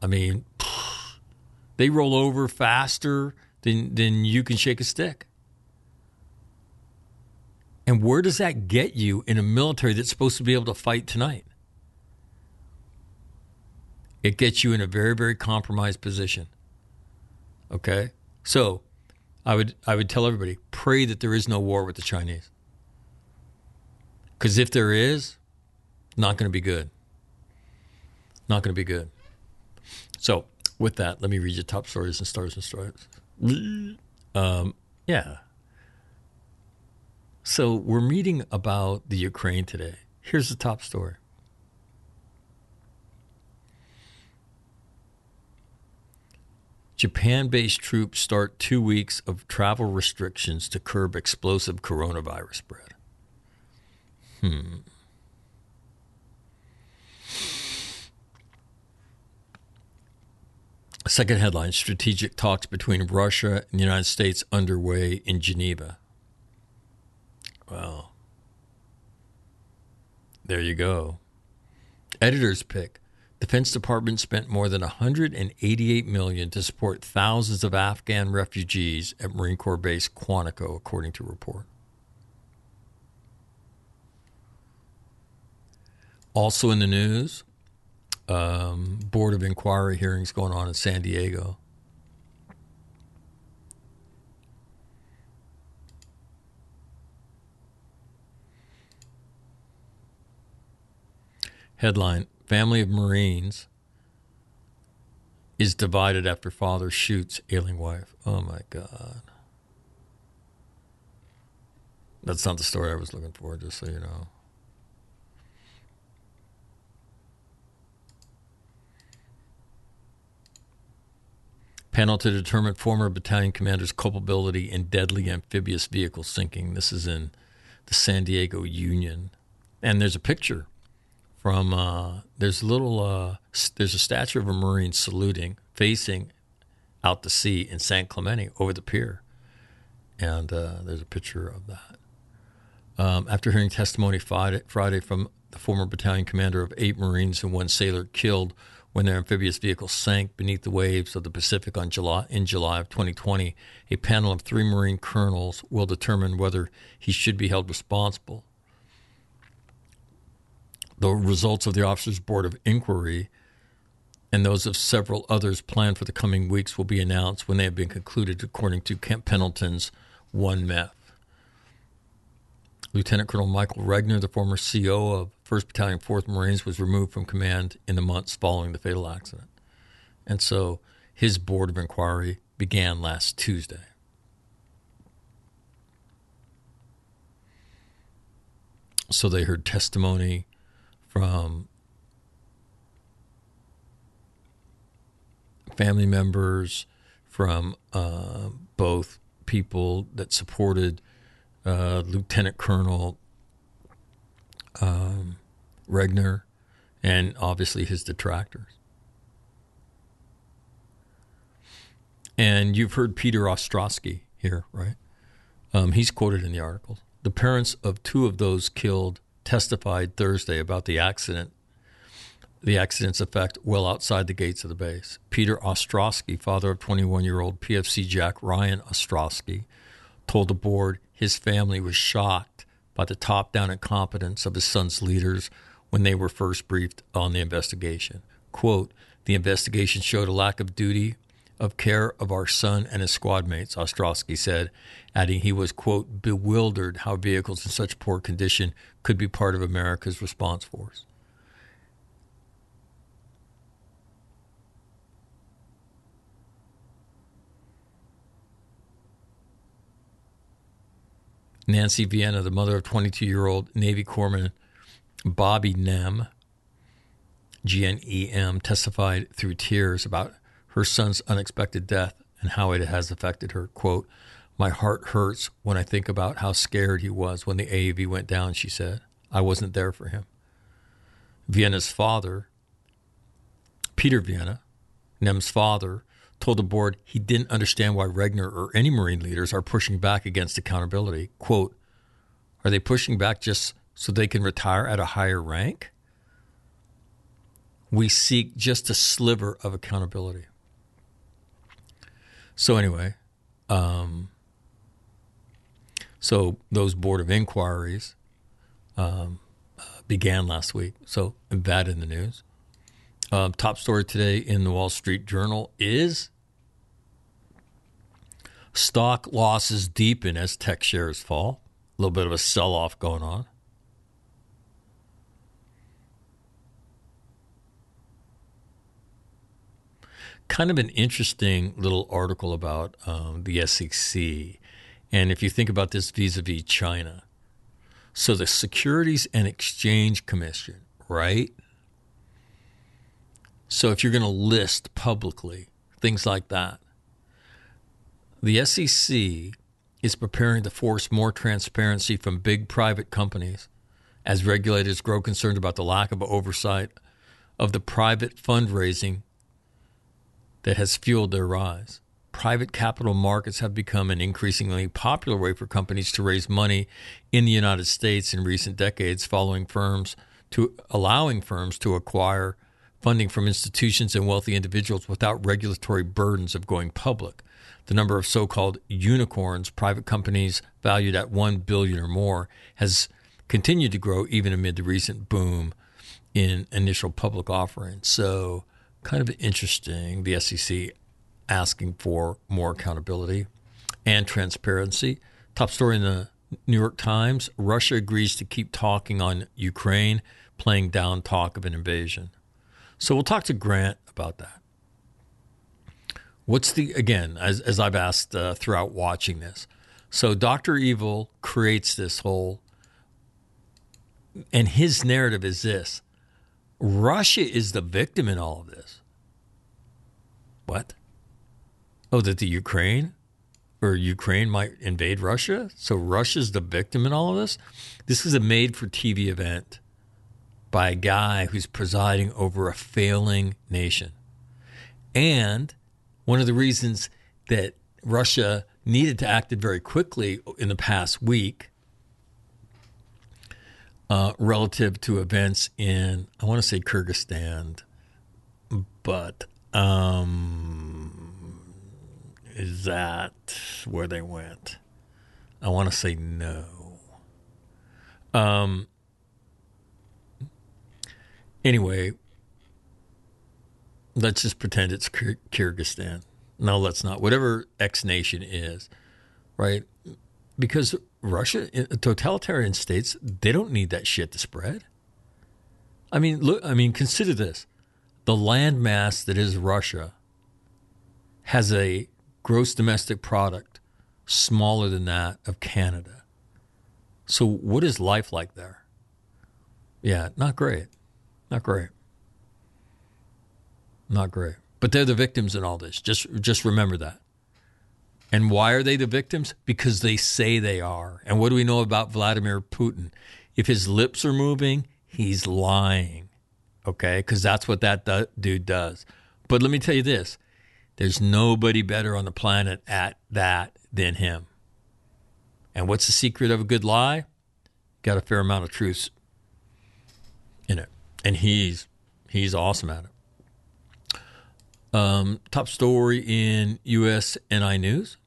I mean, they roll over faster than, than you can shake a stick. And where does that get you in a military that's supposed to be able to fight tonight? It gets you in a very, very compromised position. Okay? So I would I would tell everybody, pray that there is no war with the Chinese. Because if there is, not going to be good. Not going to be good. So, with that, let me read you top stories and stars and stripes. Um, yeah. So, we're meeting about the Ukraine today. Here's the top story. Japan based troops start two weeks of travel restrictions to curb explosive coronavirus spread. Hmm. Second headline Strategic talks between Russia and the United States underway in Geneva. Well, There you go. Editor's pick. Defense Department spent more than 188 million to support thousands of Afghan refugees at Marine Corps base Quantico according to report. Also in the news, um, Board of Inquiry hearings going on in San Diego. Headline Family of Marines is divided after father shoots ailing wife. Oh my God. That's not the story I was looking for, just so you know. Panel to determine former battalion commander's culpability in deadly amphibious vehicle sinking. This is in the San Diego Union. And there's a picture from uh, there's a little uh, there's a statue of a marine saluting facing out to sea in San Clemente over the pier, and uh, there's a picture of that. Um, after hearing testimony Friday, Friday from the former battalion commander of eight Marines and one sailor killed when their amphibious vehicle sank beneath the waves of the Pacific on July in July of 2020, a panel of three Marine colonels will determine whether he should be held responsible the results of the Officers Board of Inquiry and those of several others planned for the coming weeks will be announced when they have been concluded, according to Camp Pendleton's One MEF. Lieutenant Colonel Michael Regner, the former CO of 1st Battalion, 4th Marines, was removed from command in the months following the fatal accident. And so his board of inquiry began last Tuesday. So they heard testimony from family members, from uh, both people that supported uh, Lieutenant Colonel um, Regner and obviously his detractors. And you've heard Peter Ostrowski here, right? Um, he's quoted in the articles. The parents of two of those killed testified Thursday about the accident, the accident's effect well outside the gates of the base. Peter Ostrowski, father of 21 year old PFC Jack Ryan Ostrowski, told the board his family was shocked by the top down incompetence of his son's leaders when they were first briefed on the investigation. Quote, the investigation showed a lack of duty of care of our son and his squad mates, Ostrowski said, adding he was, quote, bewildered how vehicles in such poor condition could be part of America's response force. Nancy Vienna, the mother of 22 year old Navy Corpsman Bobby Gnem, G N E M, testified through tears about her son's unexpected death and how it has affected her. Quote, My heart hurts when I think about how scared he was when the AAV went down, she said. I wasn't there for him. Vienna's father, Peter Vienna, Gnem's father, told the board he didn't understand why Regner or any Marine leaders are pushing back against accountability. Quote, Are they pushing back just so they can retire at a higher rank? We seek just a sliver of accountability. So anyway, um, so those board of inquiries um, uh, began last week. So that in the news. Um, top story today in the Wall Street Journal is stock losses deepen as tech shares fall. A little bit of a sell off going on. kind of an interesting little article about um, the SEC. And if you think about this vis a vis China, so the Securities and Exchange Commission, right? So if you're going to list publicly things like that, the SEC is preparing to force more transparency from big private companies as regulators grow concerned about the lack of oversight of the private fundraising that has fueled their rise. Private capital markets have become an increasingly popular way for companies to raise money in the United States in recent decades, following firms to allowing firms to acquire funding from institutions and wealthy individuals without regulatory burdens of going public. The number of so-called unicorns, private companies valued at 1 billion or more, has continued to grow even amid the recent boom in initial public offerings. So, kind of interesting the SEC asking for more accountability and transparency. Top story in the New York Times Russia agrees to keep talking on Ukraine, playing down talk of an invasion. So we'll talk to Grant about that. What's the, again, as, as I've asked uh, throughout watching this. So Dr. Evil creates this whole, and his narrative is this Russia is the victim in all of this. What? Oh, that the Ukraine or Ukraine might invade Russia? So Russia's the victim in all of this? This is a made for TV event by a guy who's presiding over a failing nation. And one of the reasons that Russia needed to act very quickly in the past week uh, relative to events in, I want to say Kyrgyzstan, but um, is that where they went? I want to say no. Um, Anyway, let's just pretend it's Kyrgyzstan. No, let's not. Whatever X nation is, right? Because Russia, totalitarian states, they don't need that shit to spread. I mean, look. I mean, consider this: the landmass that is Russia has a gross domestic product smaller than that of Canada. So, what is life like there? Yeah, not great. Not great. Not great. But they're the victims in all this. Just just remember that. And why are they the victims? Because they say they are. And what do we know about Vladimir Putin? If his lips are moving, he's lying. Okay? Because that's what that dude does. But let me tell you this there's nobody better on the planet at that than him. And what's the secret of a good lie? Got a fair amount of truth in it and he's he's awesome at it. Um, top story in USNI News.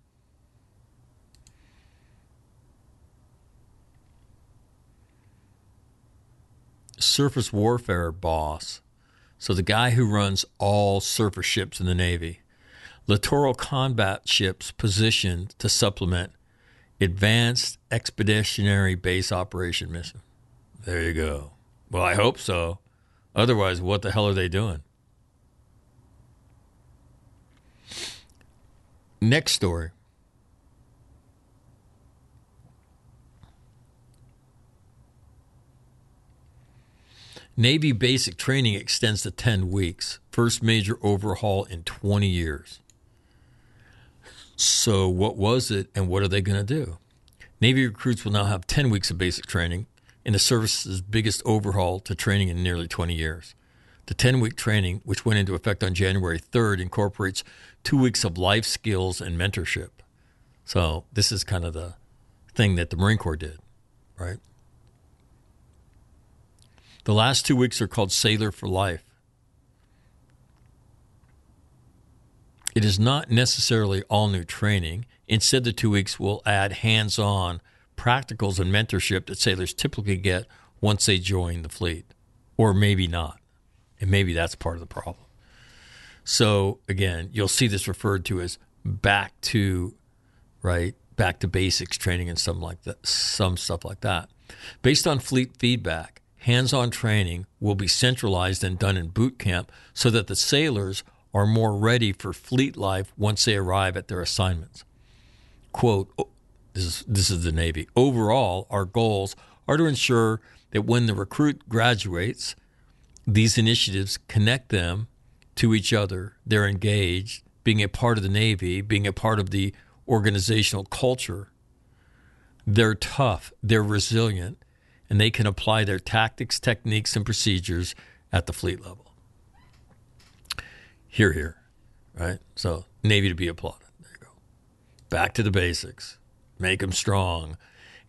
Surface warfare boss. So the guy who runs all surface ships in the Navy. Littoral combat ships positioned to supplement advanced expeditionary base operation mission. There you go. Well, I hope so. Otherwise, what the hell are they doing? Next story. Navy basic training extends to 10 weeks, first major overhaul in 20 years. So, what was it and what are they going to do? Navy recruits will now have 10 weeks of basic training, in the service's biggest overhaul to training in nearly 20 years. The 10 week training, which went into effect on January 3rd, incorporates two weeks of life skills and mentorship. So, this is kind of the thing that the Marine Corps did, right? The last two weeks are called Sailor for Life. It is not necessarily all new training. Instead, the two weeks will add hands on practicals and mentorship that sailors typically get once they join the fleet, or maybe not. And maybe that's part of the problem. So, again, you'll see this referred to as back to, right, back to basics training and some like that, some stuff like that. Based on fleet feedback, hands-on training will be centralized and done in boot camp so that the sailors are more ready for fleet life once they arrive at their assignments. Quote, this is, this is the Navy. Overall, our goals are to ensure that when the recruit graduates, these initiatives connect them to each other. They're engaged, being a part of the Navy, being a part of the organizational culture. They're tough, they're resilient, and they can apply their tactics, techniques, and procedures at the fleet level. Here, here. right? So Navy to be applauded. There you go. Back to the basics. Make them strong.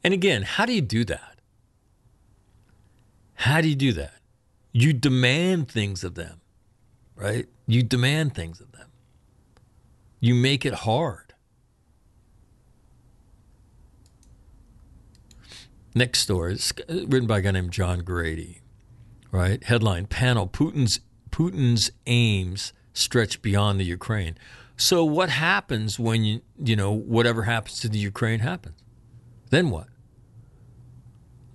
And again, how do you do that? How do you do that? You demand things of them, right? You demand things of them. You make it hard. Next story, written by a guy named John Grady, right? Headline: Panel: Putin's Putin's aims stretch beyond the Ukraine. So what happens when you you know whatever happens to the Ukraine happens? Then what?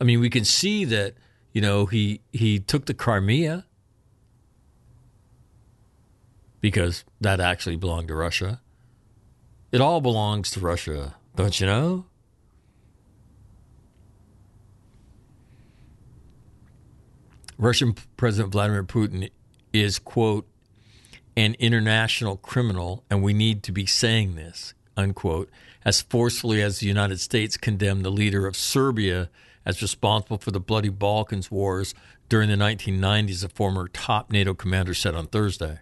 I mean, we can see that you know he he took the Crimea because that actually belonged to Russia. It all belongs to Russia, don't you know? Russian President Vladimir Putin is, quote, an international criminal, and we need to be saying this, unquote, as forcefully as the United States condemned the leader of Serbia as responsible for the bloody Balkans wars during the 1990s, a former top NATO commander said on Thursday.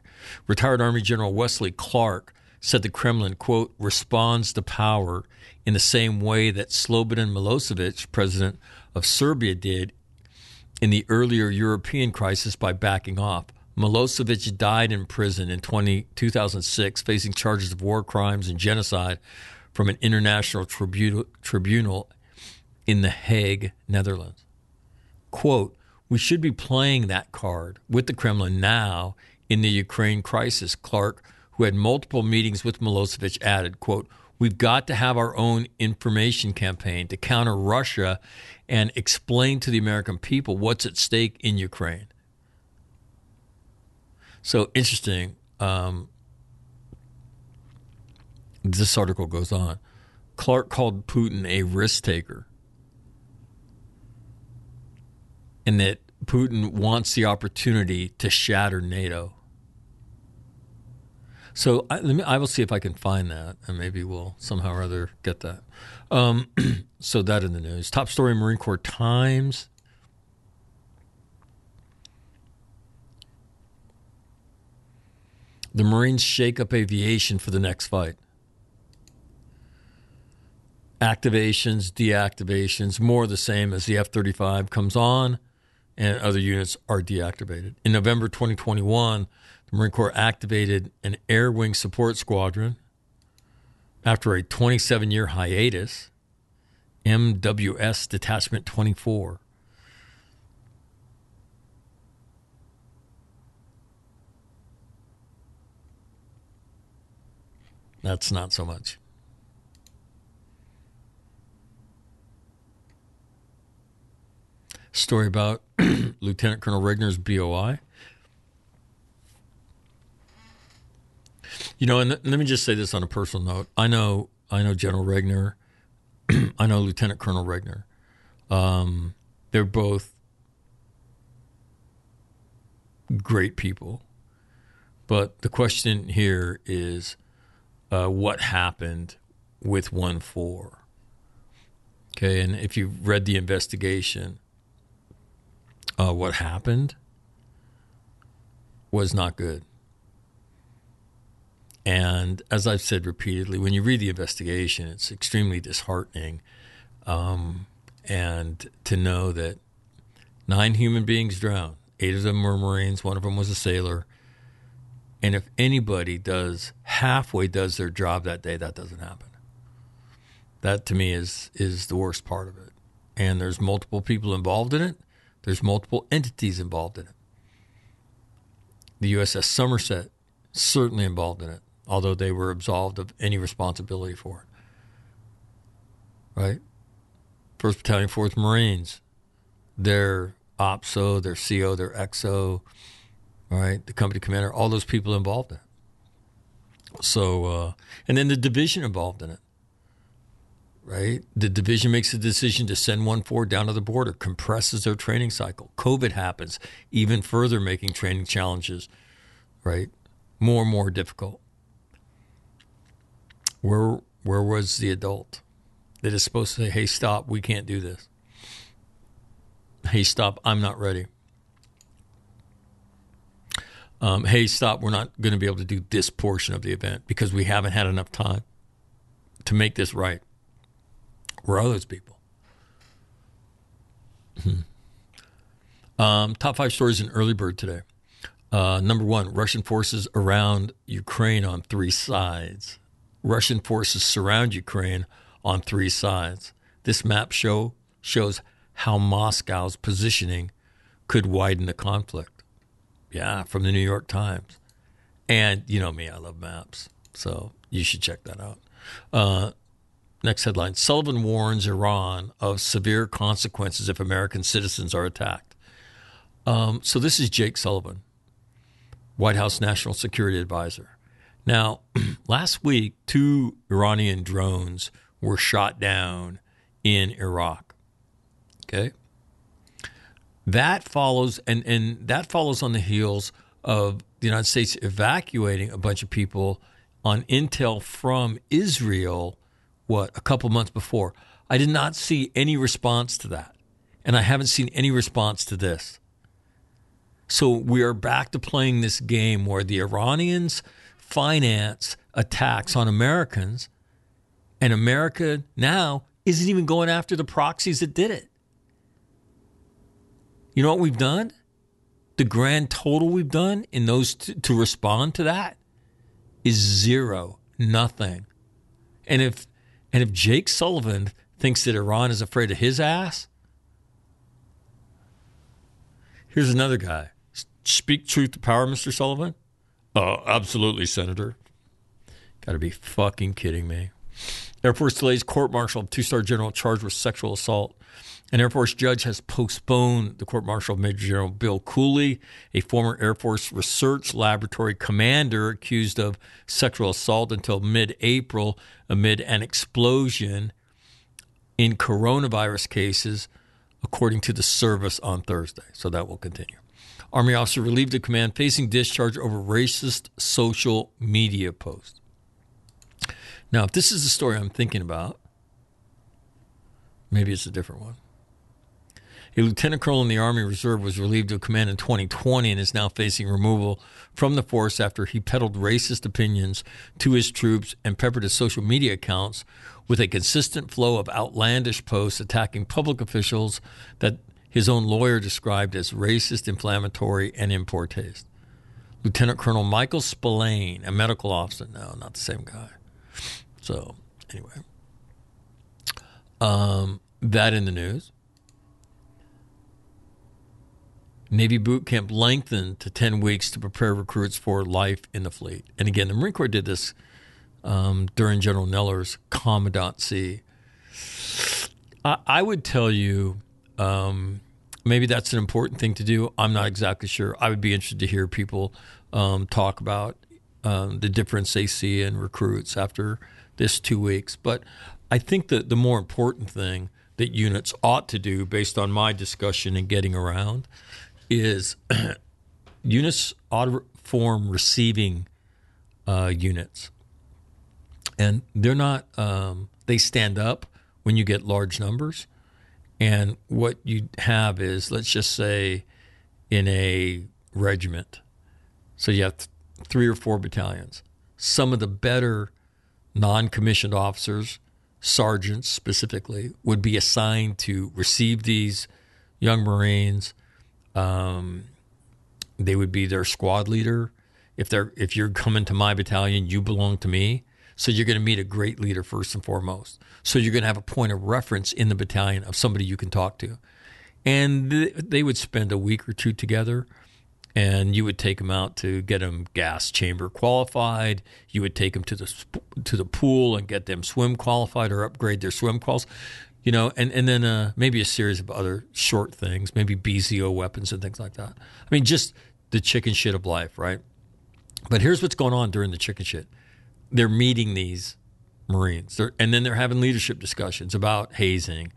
Retired Army General Wesley Clark said the Kremlin, quote, responds to power in the same way that Slobodan Milosevic, president of Serbia, did in the earlier European crisis by backing off. Milosevic died in prison in 20, 2006, facing charges of war crimes and genocide from an international tribunal, tribunal in The Hague, Netherlands. Quote, we should be playing that card with the Kremlin now in the Ukraine crisis, Clark, who had multiple meetings with Milosevic, added, quote, We've got to have our own information campaign to counter Russia and explain to the American people what's at stake in Ukraine. So interesting. Um, this article goes on. Clark called Putin a risk taker, and that Putin wants the opportunity to shatter NATO. So I, me, I, will see if I can find that, and maybe we'll somehow or other get that. Um, so that in the news. Top story: Marine Corps Times. The Marines shake up aviation for the next fight. Activations, deactivations, more the same as the F 35 comes on and other units are deactivated. In November 2021, the Marine Corps activated an Air Wing Support Squadron after a 27 year hiatus, MWS Detachment 24. That's not so much. Story about Lieutenant Colonel Regner's BOI. You know, and th- let me just say this on a personal note. I know, I know General Regner. I know Lieutenant Colonel Regner. Um, they're both great people, but the question here is, uh, what happened with one four? Okay, and if you've read the investigation, uh, what happened was not good. And as I've said repeatedly, when you read the investigation, it's extremely disheartening. Um, and to know that nine human beings drowned, eight of them were Marines, one of them was a sailor. And if anybody does halfway does their job that day, that doesn't happen. That to me is is the worst part of it. And there's multiple people involved in it. There's multiple entities involved in it. The USS Somerset certainly involved in it although they were absolved of any responsibility for it. Right? First Battalion, Fourth Marines, their OPSO, their CO, their XO, right? The company commander, all those people involved in it. So, uh, and then the division involved in it, right? The division makes a decision to send one four down to the border, compresses their training cycle. COVID happens, even further making training challenges, right, more and more difficult. Where where was the adult that is supposed to say, "Hey, stop! We can't do this." Hey, stop! I'm not ready. Um, hey, stop, we're not going to be able to do this portion of the event because we haven't had enough time to make this right. Where are those people? Hmm. Um, top five stories in Early Bird today. Uh, number one, Russian forces around Ukraine on three sides. Russian forces surround Ukraine on three sides. This map show shows how Moscow's positioning could widen the conflict. Yeah, from the New York Times. And you know me, I love maps. So you should check that out. Uh, next headline Sullivan warns Iran of severe consequences if American citizens are attacked. Um, so this is Jake Sullivan, White House National Security Advisor. Now, last week, two Iranian drones were shot down in Iraq. Okay. That follows, and, and that follows on the heels of the United States evacuating a bunch of people on intel from Israel, what, a couple months before. I did not see any response to that. And I haven't seen any response to this. So we are back to playing this game where the Iranians finance attacks on Americans, and America now isn't even going after the proxies that did it. You know what we've done? The grand total we've done in those t- to respond to that is zero, nothing. And if and if Jake Sullivan thinks that Iran is afraid of his ass, here's another guy. Speak truth to power, Mr. Sullivan. Oh, absolutely, Senator. Got to be fucking kidding me. Air Force delays court martial of two star general charged with sexual assault. An Air Force judge has postponed the court martial of Major General Bill Cooley, a former Air Force Research Laboratory commander accused of sexual assault, until mid April amid an explosion in coronavirus cases, according to the service on Thursday. So that will continue. Army officer relieved of command facing discharge over racist social media post. Now, if this is the story I'm thinking about, maybe it's a different one. A lieutenant colonel in the Army Reserve was relieved of command in 2020 and is now facing removal from the force after he peddled racist opinions to his troops and peppered his social media accounts with a consistent flow of outlandish posts attacking public officials that his own lawyer described as racist, inflammatory, and in poor taste. Lieutenant Colonel Michael Spillane, a medical officer, no, not the same guy. So, anyway, um, that in the news. Navy boot camp lengthened to 10 weeks to prepare recruits for life in the fleet. And again, the Marine Corps did this um, during General Neller's commandancy. I, I would tell you um, maybe that's an important thing to do. I'm not exactly sure. I would be interested to hear people um, talk about um, the difference they see in recruits after this two weeks. But I think that the more important thing that units ought to do, based on my discussion and getting around, is units ought form receiving uh, units. And they're not, um, they stand up when you get large numbers. And what you have is, let's just say, in a regiment, so you have th- three or four battalions. Some of the better non commissioned officers, sergeants specifically, would be assigned to receive these young Marines. Um, they would be their squad leader. If they're if you're coming to my battalion, you belong to me. So you're going to meet a great leader first and foremost. So you're going to have a point of reference in the battalion of somebody you can talk to. And th- they would spend a week or two together and you would take them out to get them gas chamber qualified. You would take them to the to the pool and get them swim qualified or upgrade their swim quals. You know, and and then uh, maybe a series of other short things, maybe BZO weapons and things like that. I mean, just the chicken shit of life, right? But here's what's going on during the chicken shit they're meeting these Marines, they're, and then they're having leadership discussions about hazing,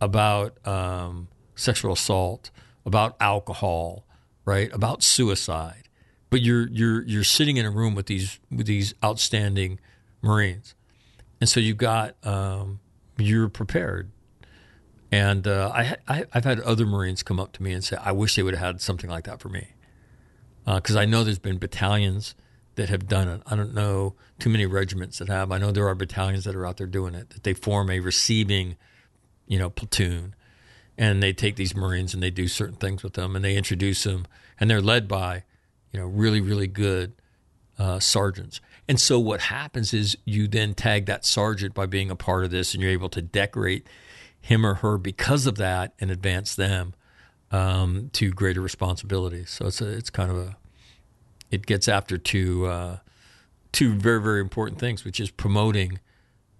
about um, sexual assault, about alcohol, right? About suicide. But you're you're you're sitting in a room with these with these outstanding Marines, and so you've got um, you're prepared. And uh, I, I I've had other Marines come up to me and say, "I wish they would have had something like that for me." because I know there's been battalions that have done it. I don't know too many regiments that have. I know there are battalions that are out there doing it. That they form a receiving, you know, platoon, and they take these Marines and they do certain things with them, and they introduce them, and they're led by, you know, really really good uh, sergeants. And so what happens is you then tag that sergeant by being a part of this, and you're able to decorate him or her because of that and advance them um, to greater responsibilities. So it's a, it's kind of a it gets after two uh, two very very important things, which is promoting,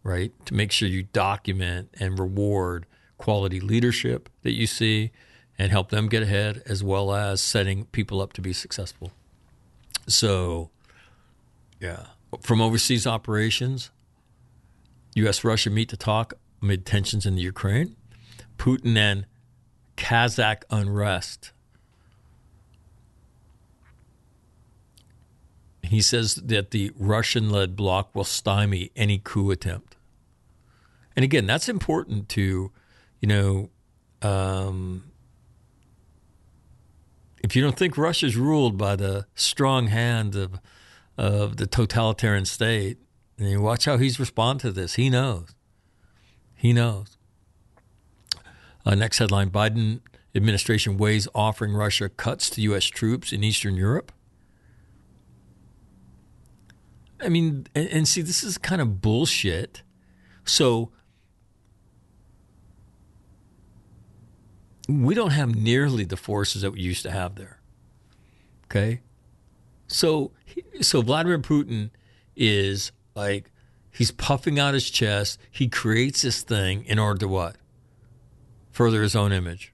right, to make sure you document and reward quality leadership that you see and help them get ahead, as well as setting people up to be successful. So, yeah, from overseas operations, U.S. Russia meet to talk amid tensions in the Ukraine. Putin and Kazakh unrest He says that the Russian led bloc will stymie any coup attempt. And again, that's important to, you know, um, if you don't think Russia's ruled by the strong hand of, of the totalitarian state, and you watch how he's responded to this. He knows. He knows. Uh, next headline Biden administration weighs offering Russia cuts to U.S. troops in Eastern Europe. I mean, and, and see, this is kind of bullshit. So we don't have nearly the forces that we used to have there. Okay, so so Vladimir Putin is like he's puffing out his chest. He creates this thing in order to what? Further his own image.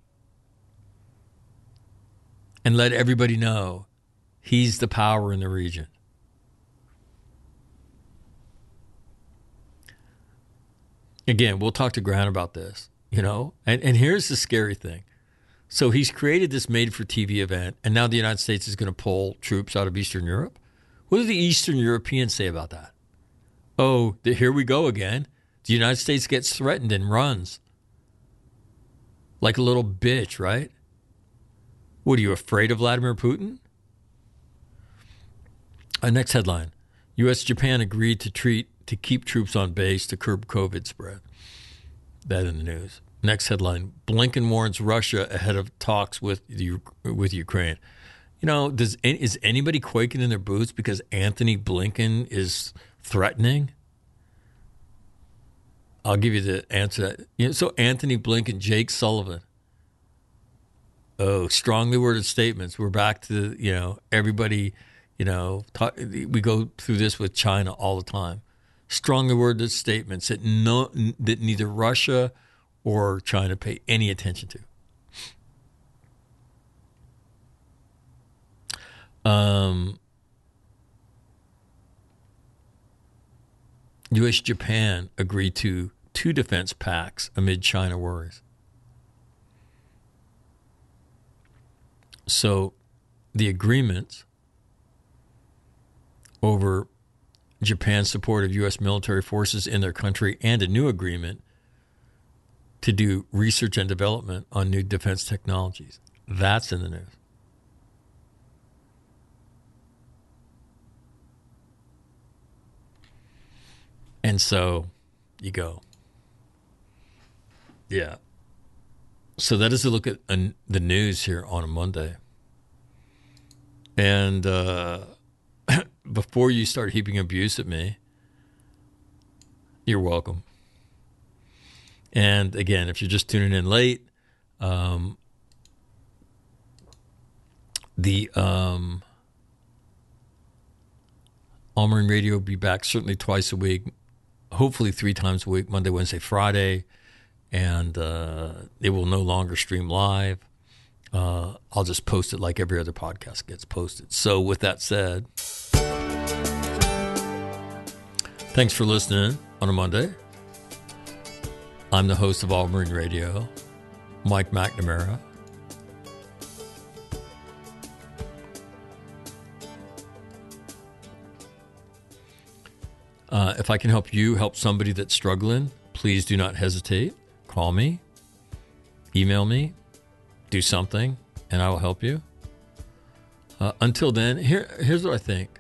And let everybody know he's the power in the region. again, we'll talk to Grant about this, you know. And and here's the scary thing. So he's created this made for TV event, and now the United States is going to pull troops out of Eastern Europe. What do the Eastern Europeans say about that? Oh, here we go again. The United States gets threatened and runs like a little bitch, right? What are you afraid of Vladimir Putin? Uh, next headline U.S. Japan agreed to treat to keep troops on base to curb COVID spread. That in the news. Next headline: Blinken warns Russia ahead of talks with the, with Ukraine. You know, does is anybody quaking in their boots because Antony Blinken is threatening? I'll give you the answer. You know, so Antony Blinken, Jake Sullivan. Oh, strongly worded statements. We're back to you know everybody. You know, talk, we go through this with China all the time strongly worded statements that no that neither Russia or China pay any attention to. Um, U.S. Japan agreed to two defense pacts amid China worries. So, the agreements over Japan's support of U.S. military forces in their country and a new agreement to do research and development on new defense technologies. That's in the news. And so you go. Yeah. So that is a look at the news here on a Monday. And, uh, before you start heaping abuse at me, you're welcome. And again, if you're just tuning in late, um, the um, Marine Radio will be back certainly twice a week, hopefully three times a week Monday, Wednesday, Friday. And uh, it will no longer stream live. Uh, I'll just post it like every other podcast gets posted. So, with that said, Thanks for listening on a Monday. I'm the host of All Marine Radio, Mike McNamara. Uh, if I can help you help somebody that's struggling, please do not hesitate. Call me, email me, do something, and I will help you. Uh, until then, here here's what I think.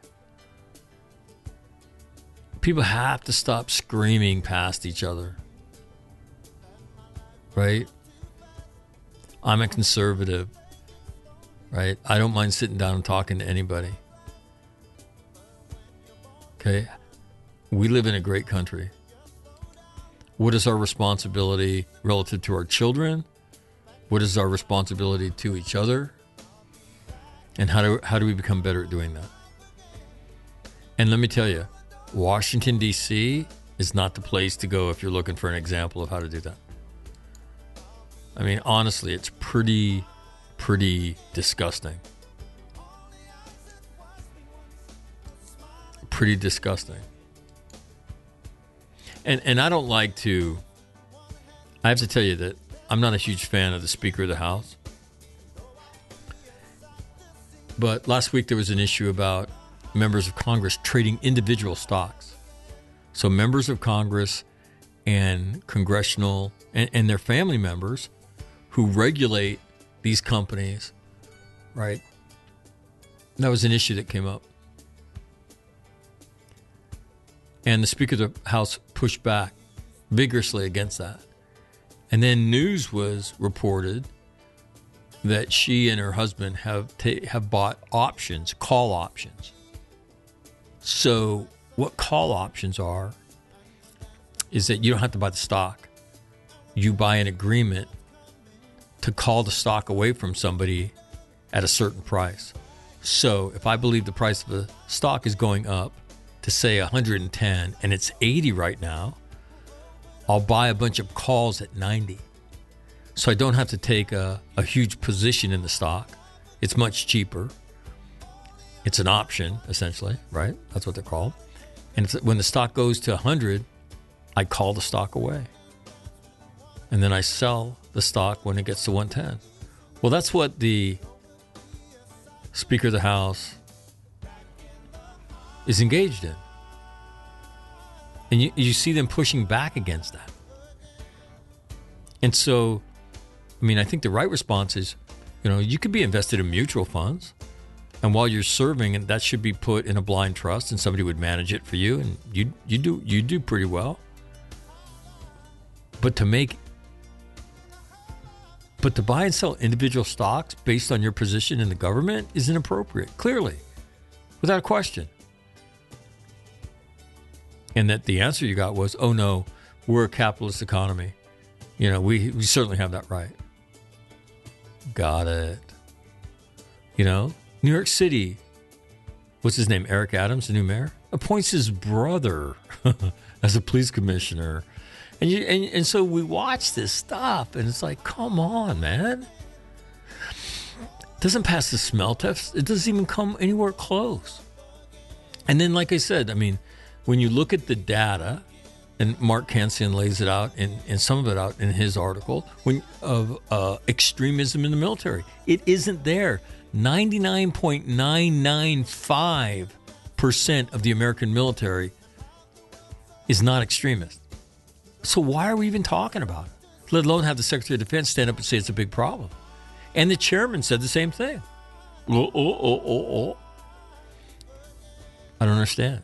People have to stop screaming past each other. Right? I'm a conservative. Right? I don't mind sitting down and talking to anybody. Okay? We live in a great country. What is our responsibility relative to our children? What is our responsibility to each other? And how do, how do we become better at doing that? And let me tell you, Washington, D.C. is not the place to go if you're looking for an example of how to do that. I mean, honestly, it's pretty, pretty disgusting. Pretty disgusting. And and I don't like to I have to tell you that I'm not a huge fan of the Speaker of the House. But last week there was an issue about members of Congress trading individual stocks. So members of Congress and congressional and, and their family members who regulate these companies, right? That was an issue that came up. And the Speaker of the House pushed back vigorously against that. And then news was reported that she and her husband have ta- have bought options, call options. So, what call options are is that you don't have to buy the stock. You buy an agreement to call the stock away from somebody at a certain price. So, if I believe the price of the stock is going up, to say 110 and it's 80 right now, I'll buy a bunch of calls at 90. So I don't have to take a, a huge position in the stock. It's much cheaper. It's an option, essentially, right? That's what they're called. And when the stock goes to 100, I call the stock away. And then I sell the stock when it gets to 110. Well, that's what the Speaker of the House is engaged in. And you, you see them pushing back against that. And so, I mean, I think the right response is, you know, you could be invested in mutual funds. And while you're serving, and that should be put in a blind trust, and somebody would manage it for you, and you you do you do pretty well. But to make, but to buy and sell individual stocks based on your position in the government is inappropriate, clearly, without a question and that the answer you got was, "Oh no, we're a capitalist economy. You know, we we certainly have that right." Got it. You know, New York City. What's his name? Eric Adams, the new mayor, appoints his brother as a police commissioner, and you and, and so we watch this stuff, and it's like, come on, man. doesn't pass the smell test. It doesn't even come anywhere close. And then, like I said, I mean, when you look at the data, and Mark Cancian lays it out and, and some of it out in his article when of uh, extremism in the military. It isn't there. 99.995% of the American military is not extremist. So why are we even talking about it? Let alone have the Secretary of Defense stand up and say it's a big problem. And the chairman said the same thing. Oh, oh, oh, oh, oh. I don't understand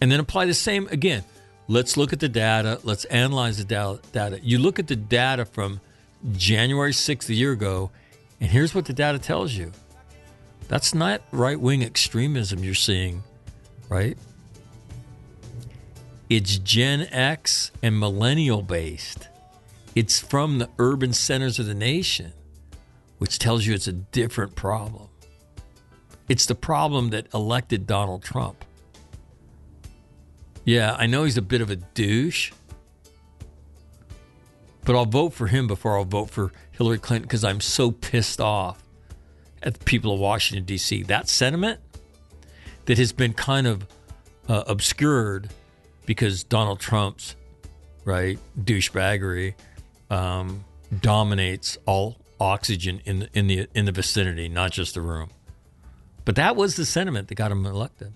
and then apply the same again. Let's look at the data. Let's analyze the data. You look at the data from January 6th, a year ago, and here's what the data tells you. That's not right wing extremism you're seeing, right? It's Gen X and millennial based. It's from the urban centers of the nation, which tells you it's a different problem. It's the problem that elected Donald Trump. Yeah, I know he's a bit of a douche, but I'll vote for him before I'll vote for Hillary Clinton because I'm so pissed off at the people of Washington, D.C. That sentiment that has been kind of uh, obscured because Donald Trump's right douchebaggery um, dominates all oxygen in the, in the in the vicinity, not just the room. But that was the sentiment that got him elected.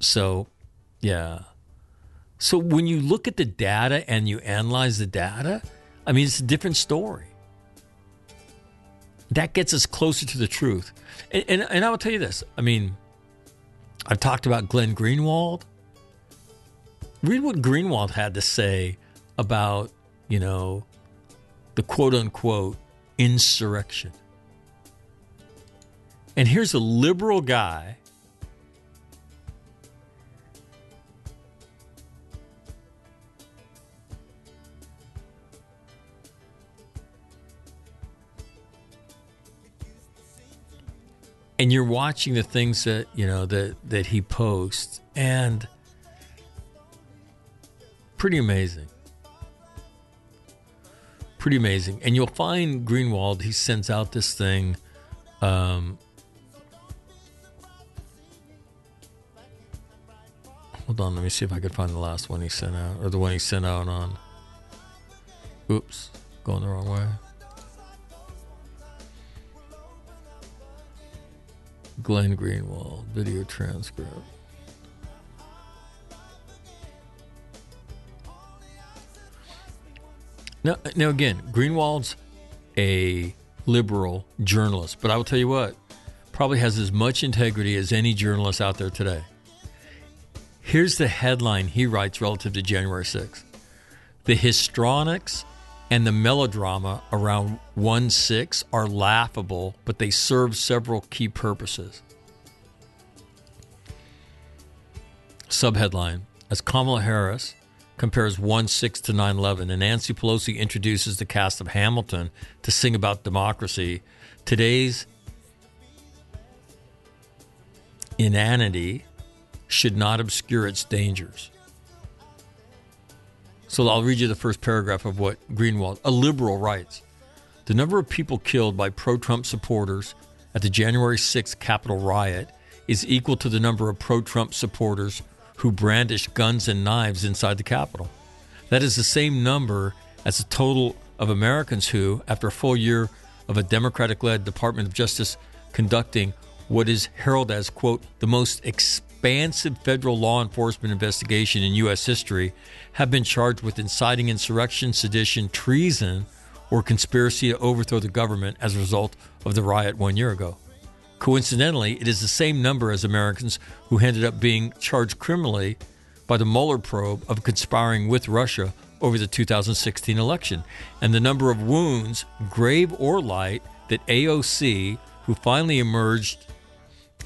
So yeah. So when you look at the data and you analyze the data, I mean, it's a different story. that gets us closer to the truth. And, and, and I will tell you this I mean, I've talked about Glenn Greenwald. Read what Greenwald had to say about, you know, the quote unquote insurrection. And here's a liberal guy and you're watching the things that you know that that he posts and pretty amazing. Pretty amazing. And you'll find greenwald he sends out this thing um, hold on let me see if i could find the last one he sent out or the one he sent out on. Oops going the wrong way Glenn Greenwald, video transcript. Now, now again, Greenwald's a liberal journalist, but I will tell you what, probably has as much integrity as any journalist out there today. Here's the headline he writes relative to January 6th. The histrionics and the melodrama around 1 6 are laughable, but they serve several key purposes. Subheadline As Kamala Harris compares 1 6 to 9 11, and Nancy Pelosi introduces the cast of Hamilton to sing about democracy, today's inanity should not obscure its dangers. So I'll read you the first paragraph of what Greenwald, a liberal, writes. The number of people killed by pro Trump supporters at the January 6th Capitol riot is equal to the number of pro Trump supporters who brandished guns and knives inside the Capitol. That is the same number as the total of Americans who, after a full year of a Democratic led Department of Justice conducting what is heralded as, quote, the most expansive federal law enforcement investigation in U.S. history, have been charged with inciting insurrection, sedition, treason, or conspiracy to overthrow the government as a result of the riot one year ago. Coincidentally, it is the same number as Americans who ended up being charged criminally by the Mueller probe of conspiring with Russia over the 2016 election, and the number of wounds, grave or light, that AOC, who finally emerged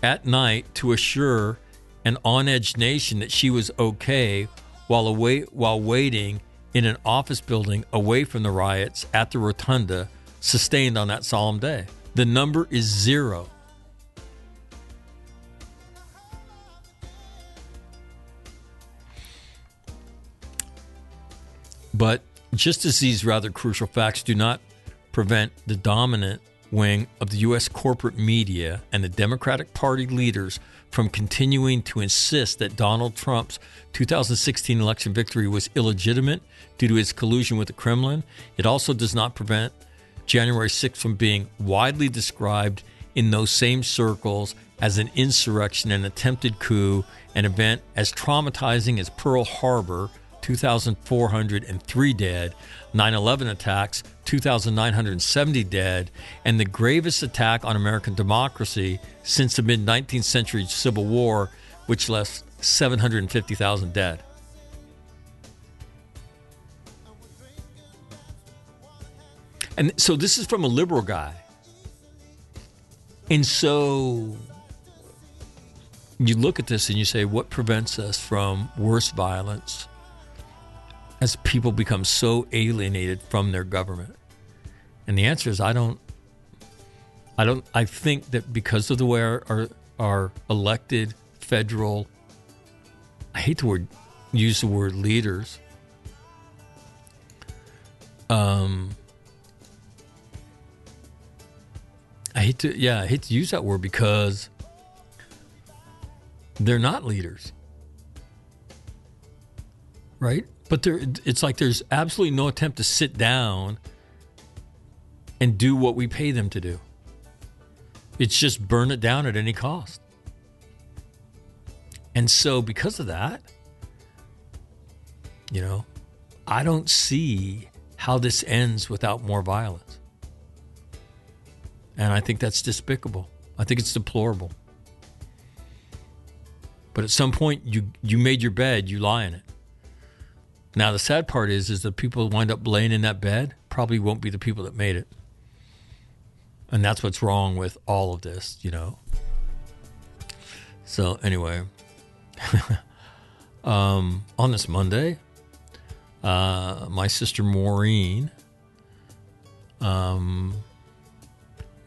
at night to assure an on edge nation that she was okay while away, while waiting in an office building away from the riots at the rotunda sustained on that solemn day. The number is zero. But just as these rather crucial facts do not prevent the dominant wing of the U.S. corporate media and the Democratic Party leaders from continuing to insist that Donald Trump's 2016 election victory was illegitimate due to his collusion with the Kremlin. It also does not prevent January 6th from being widely described in those same circles as an insurrection, an attempted coup, an event as traumatizing as Pearl Harbor 2,403 dead, 9 11 attacks, 2,970 dead, and the gravest attack on American democracy since the mid 19th century Civil War, which left 750,000 dead. And so this is from a liberal guy. And so you look at this and you say, what prevents us from worse violence, as people become so alienated from their government? And the answer is I don't I don't I think that because of the way our our, our elected federal I hate the word use the word leaders um I hate to yeah, I hate to use that word because they're not leaders. Right? But there, it's like there's absolutely no attempt to sit down and do what we pay them to do. It's just burn it down at any cost. And so, because of that, you know, I don't see how this ends without more violence. And I think that's despicable. I think it's deplorable. But at some point, you you made your bed, you lie in it. Now the sad part is, is the people who wind up laying in that bed probably won't be the people that made it, and that's what's wrong with all of this, you know. So anyway, um, on this Monday, uh, my sister Maureen, um,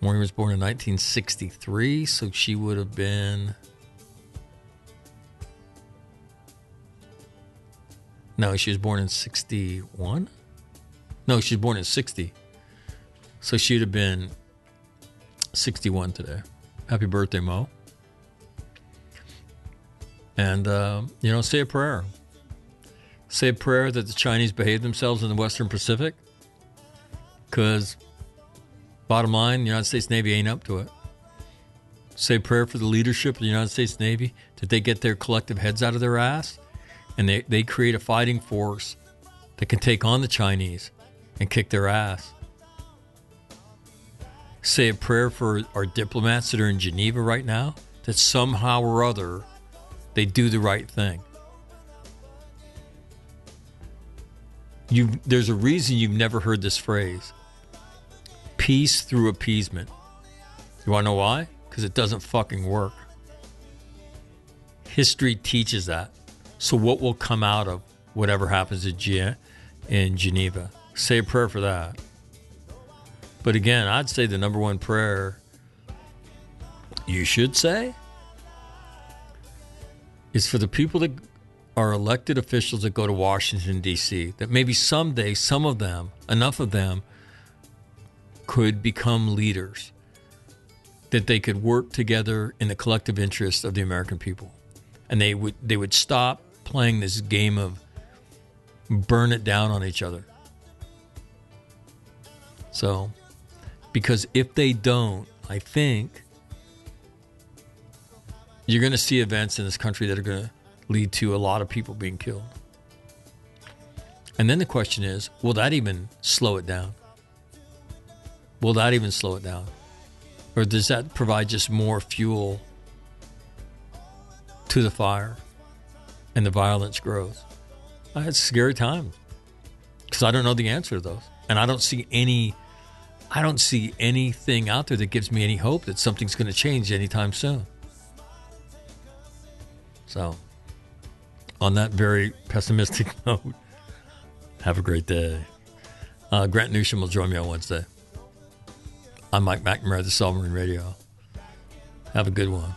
Maureen was born in 1963, so she would have been. No, she was born in 61? No, she was born in 60. So she'd have been 61 today. Happy birthday, Mo. And, uh, you know, say a prayer. Say a prayer that the Chinese behave themselves in the Western Pacific. Because, bottom line, the United States Navy ain't up to it. Say a prayer for the leadership of the United States Navy that they get their collective heads out of their ass and they, they create a fighting force that can take on the Chinese and kick their ass. Say a prayer for our diplomats that are in Geneva right now that somehow or other they do the right thing. You, there's a reason you've never heard this phrase peace through appeasement. You want to know why? Because it doesn't fucking work. History teaches that. So, what will come out of whatever happens in, Ge- in Geneva? Say a prayer for that. But again, I'd say the number one prayer you should say is for the people that are elected officials that go to Washington, D.C., that maybe someday some of them, enough of them, could become leaders, that they could work together in the collective interest of the American people. And they would they would stop playing this game of burn it down on each other. So, because if they don't, I think you're going to see events in this country that are going to lead to a lot of people being killed. And then the question is will that even slow it down? Will that even slow it down? Or does that provide just more fuel to the fire? And the violence grows. It's scary times because I don't know the answer to those, and I don't see any. I don't see anything out there that gives me any hope that something's going to change anytime soon. So, on that very pessimistic note, have a great day. Uh, Grant Newsham will join me on Wednesday. I'm Mike McNamara, the Sovereign Radio. Have a good one.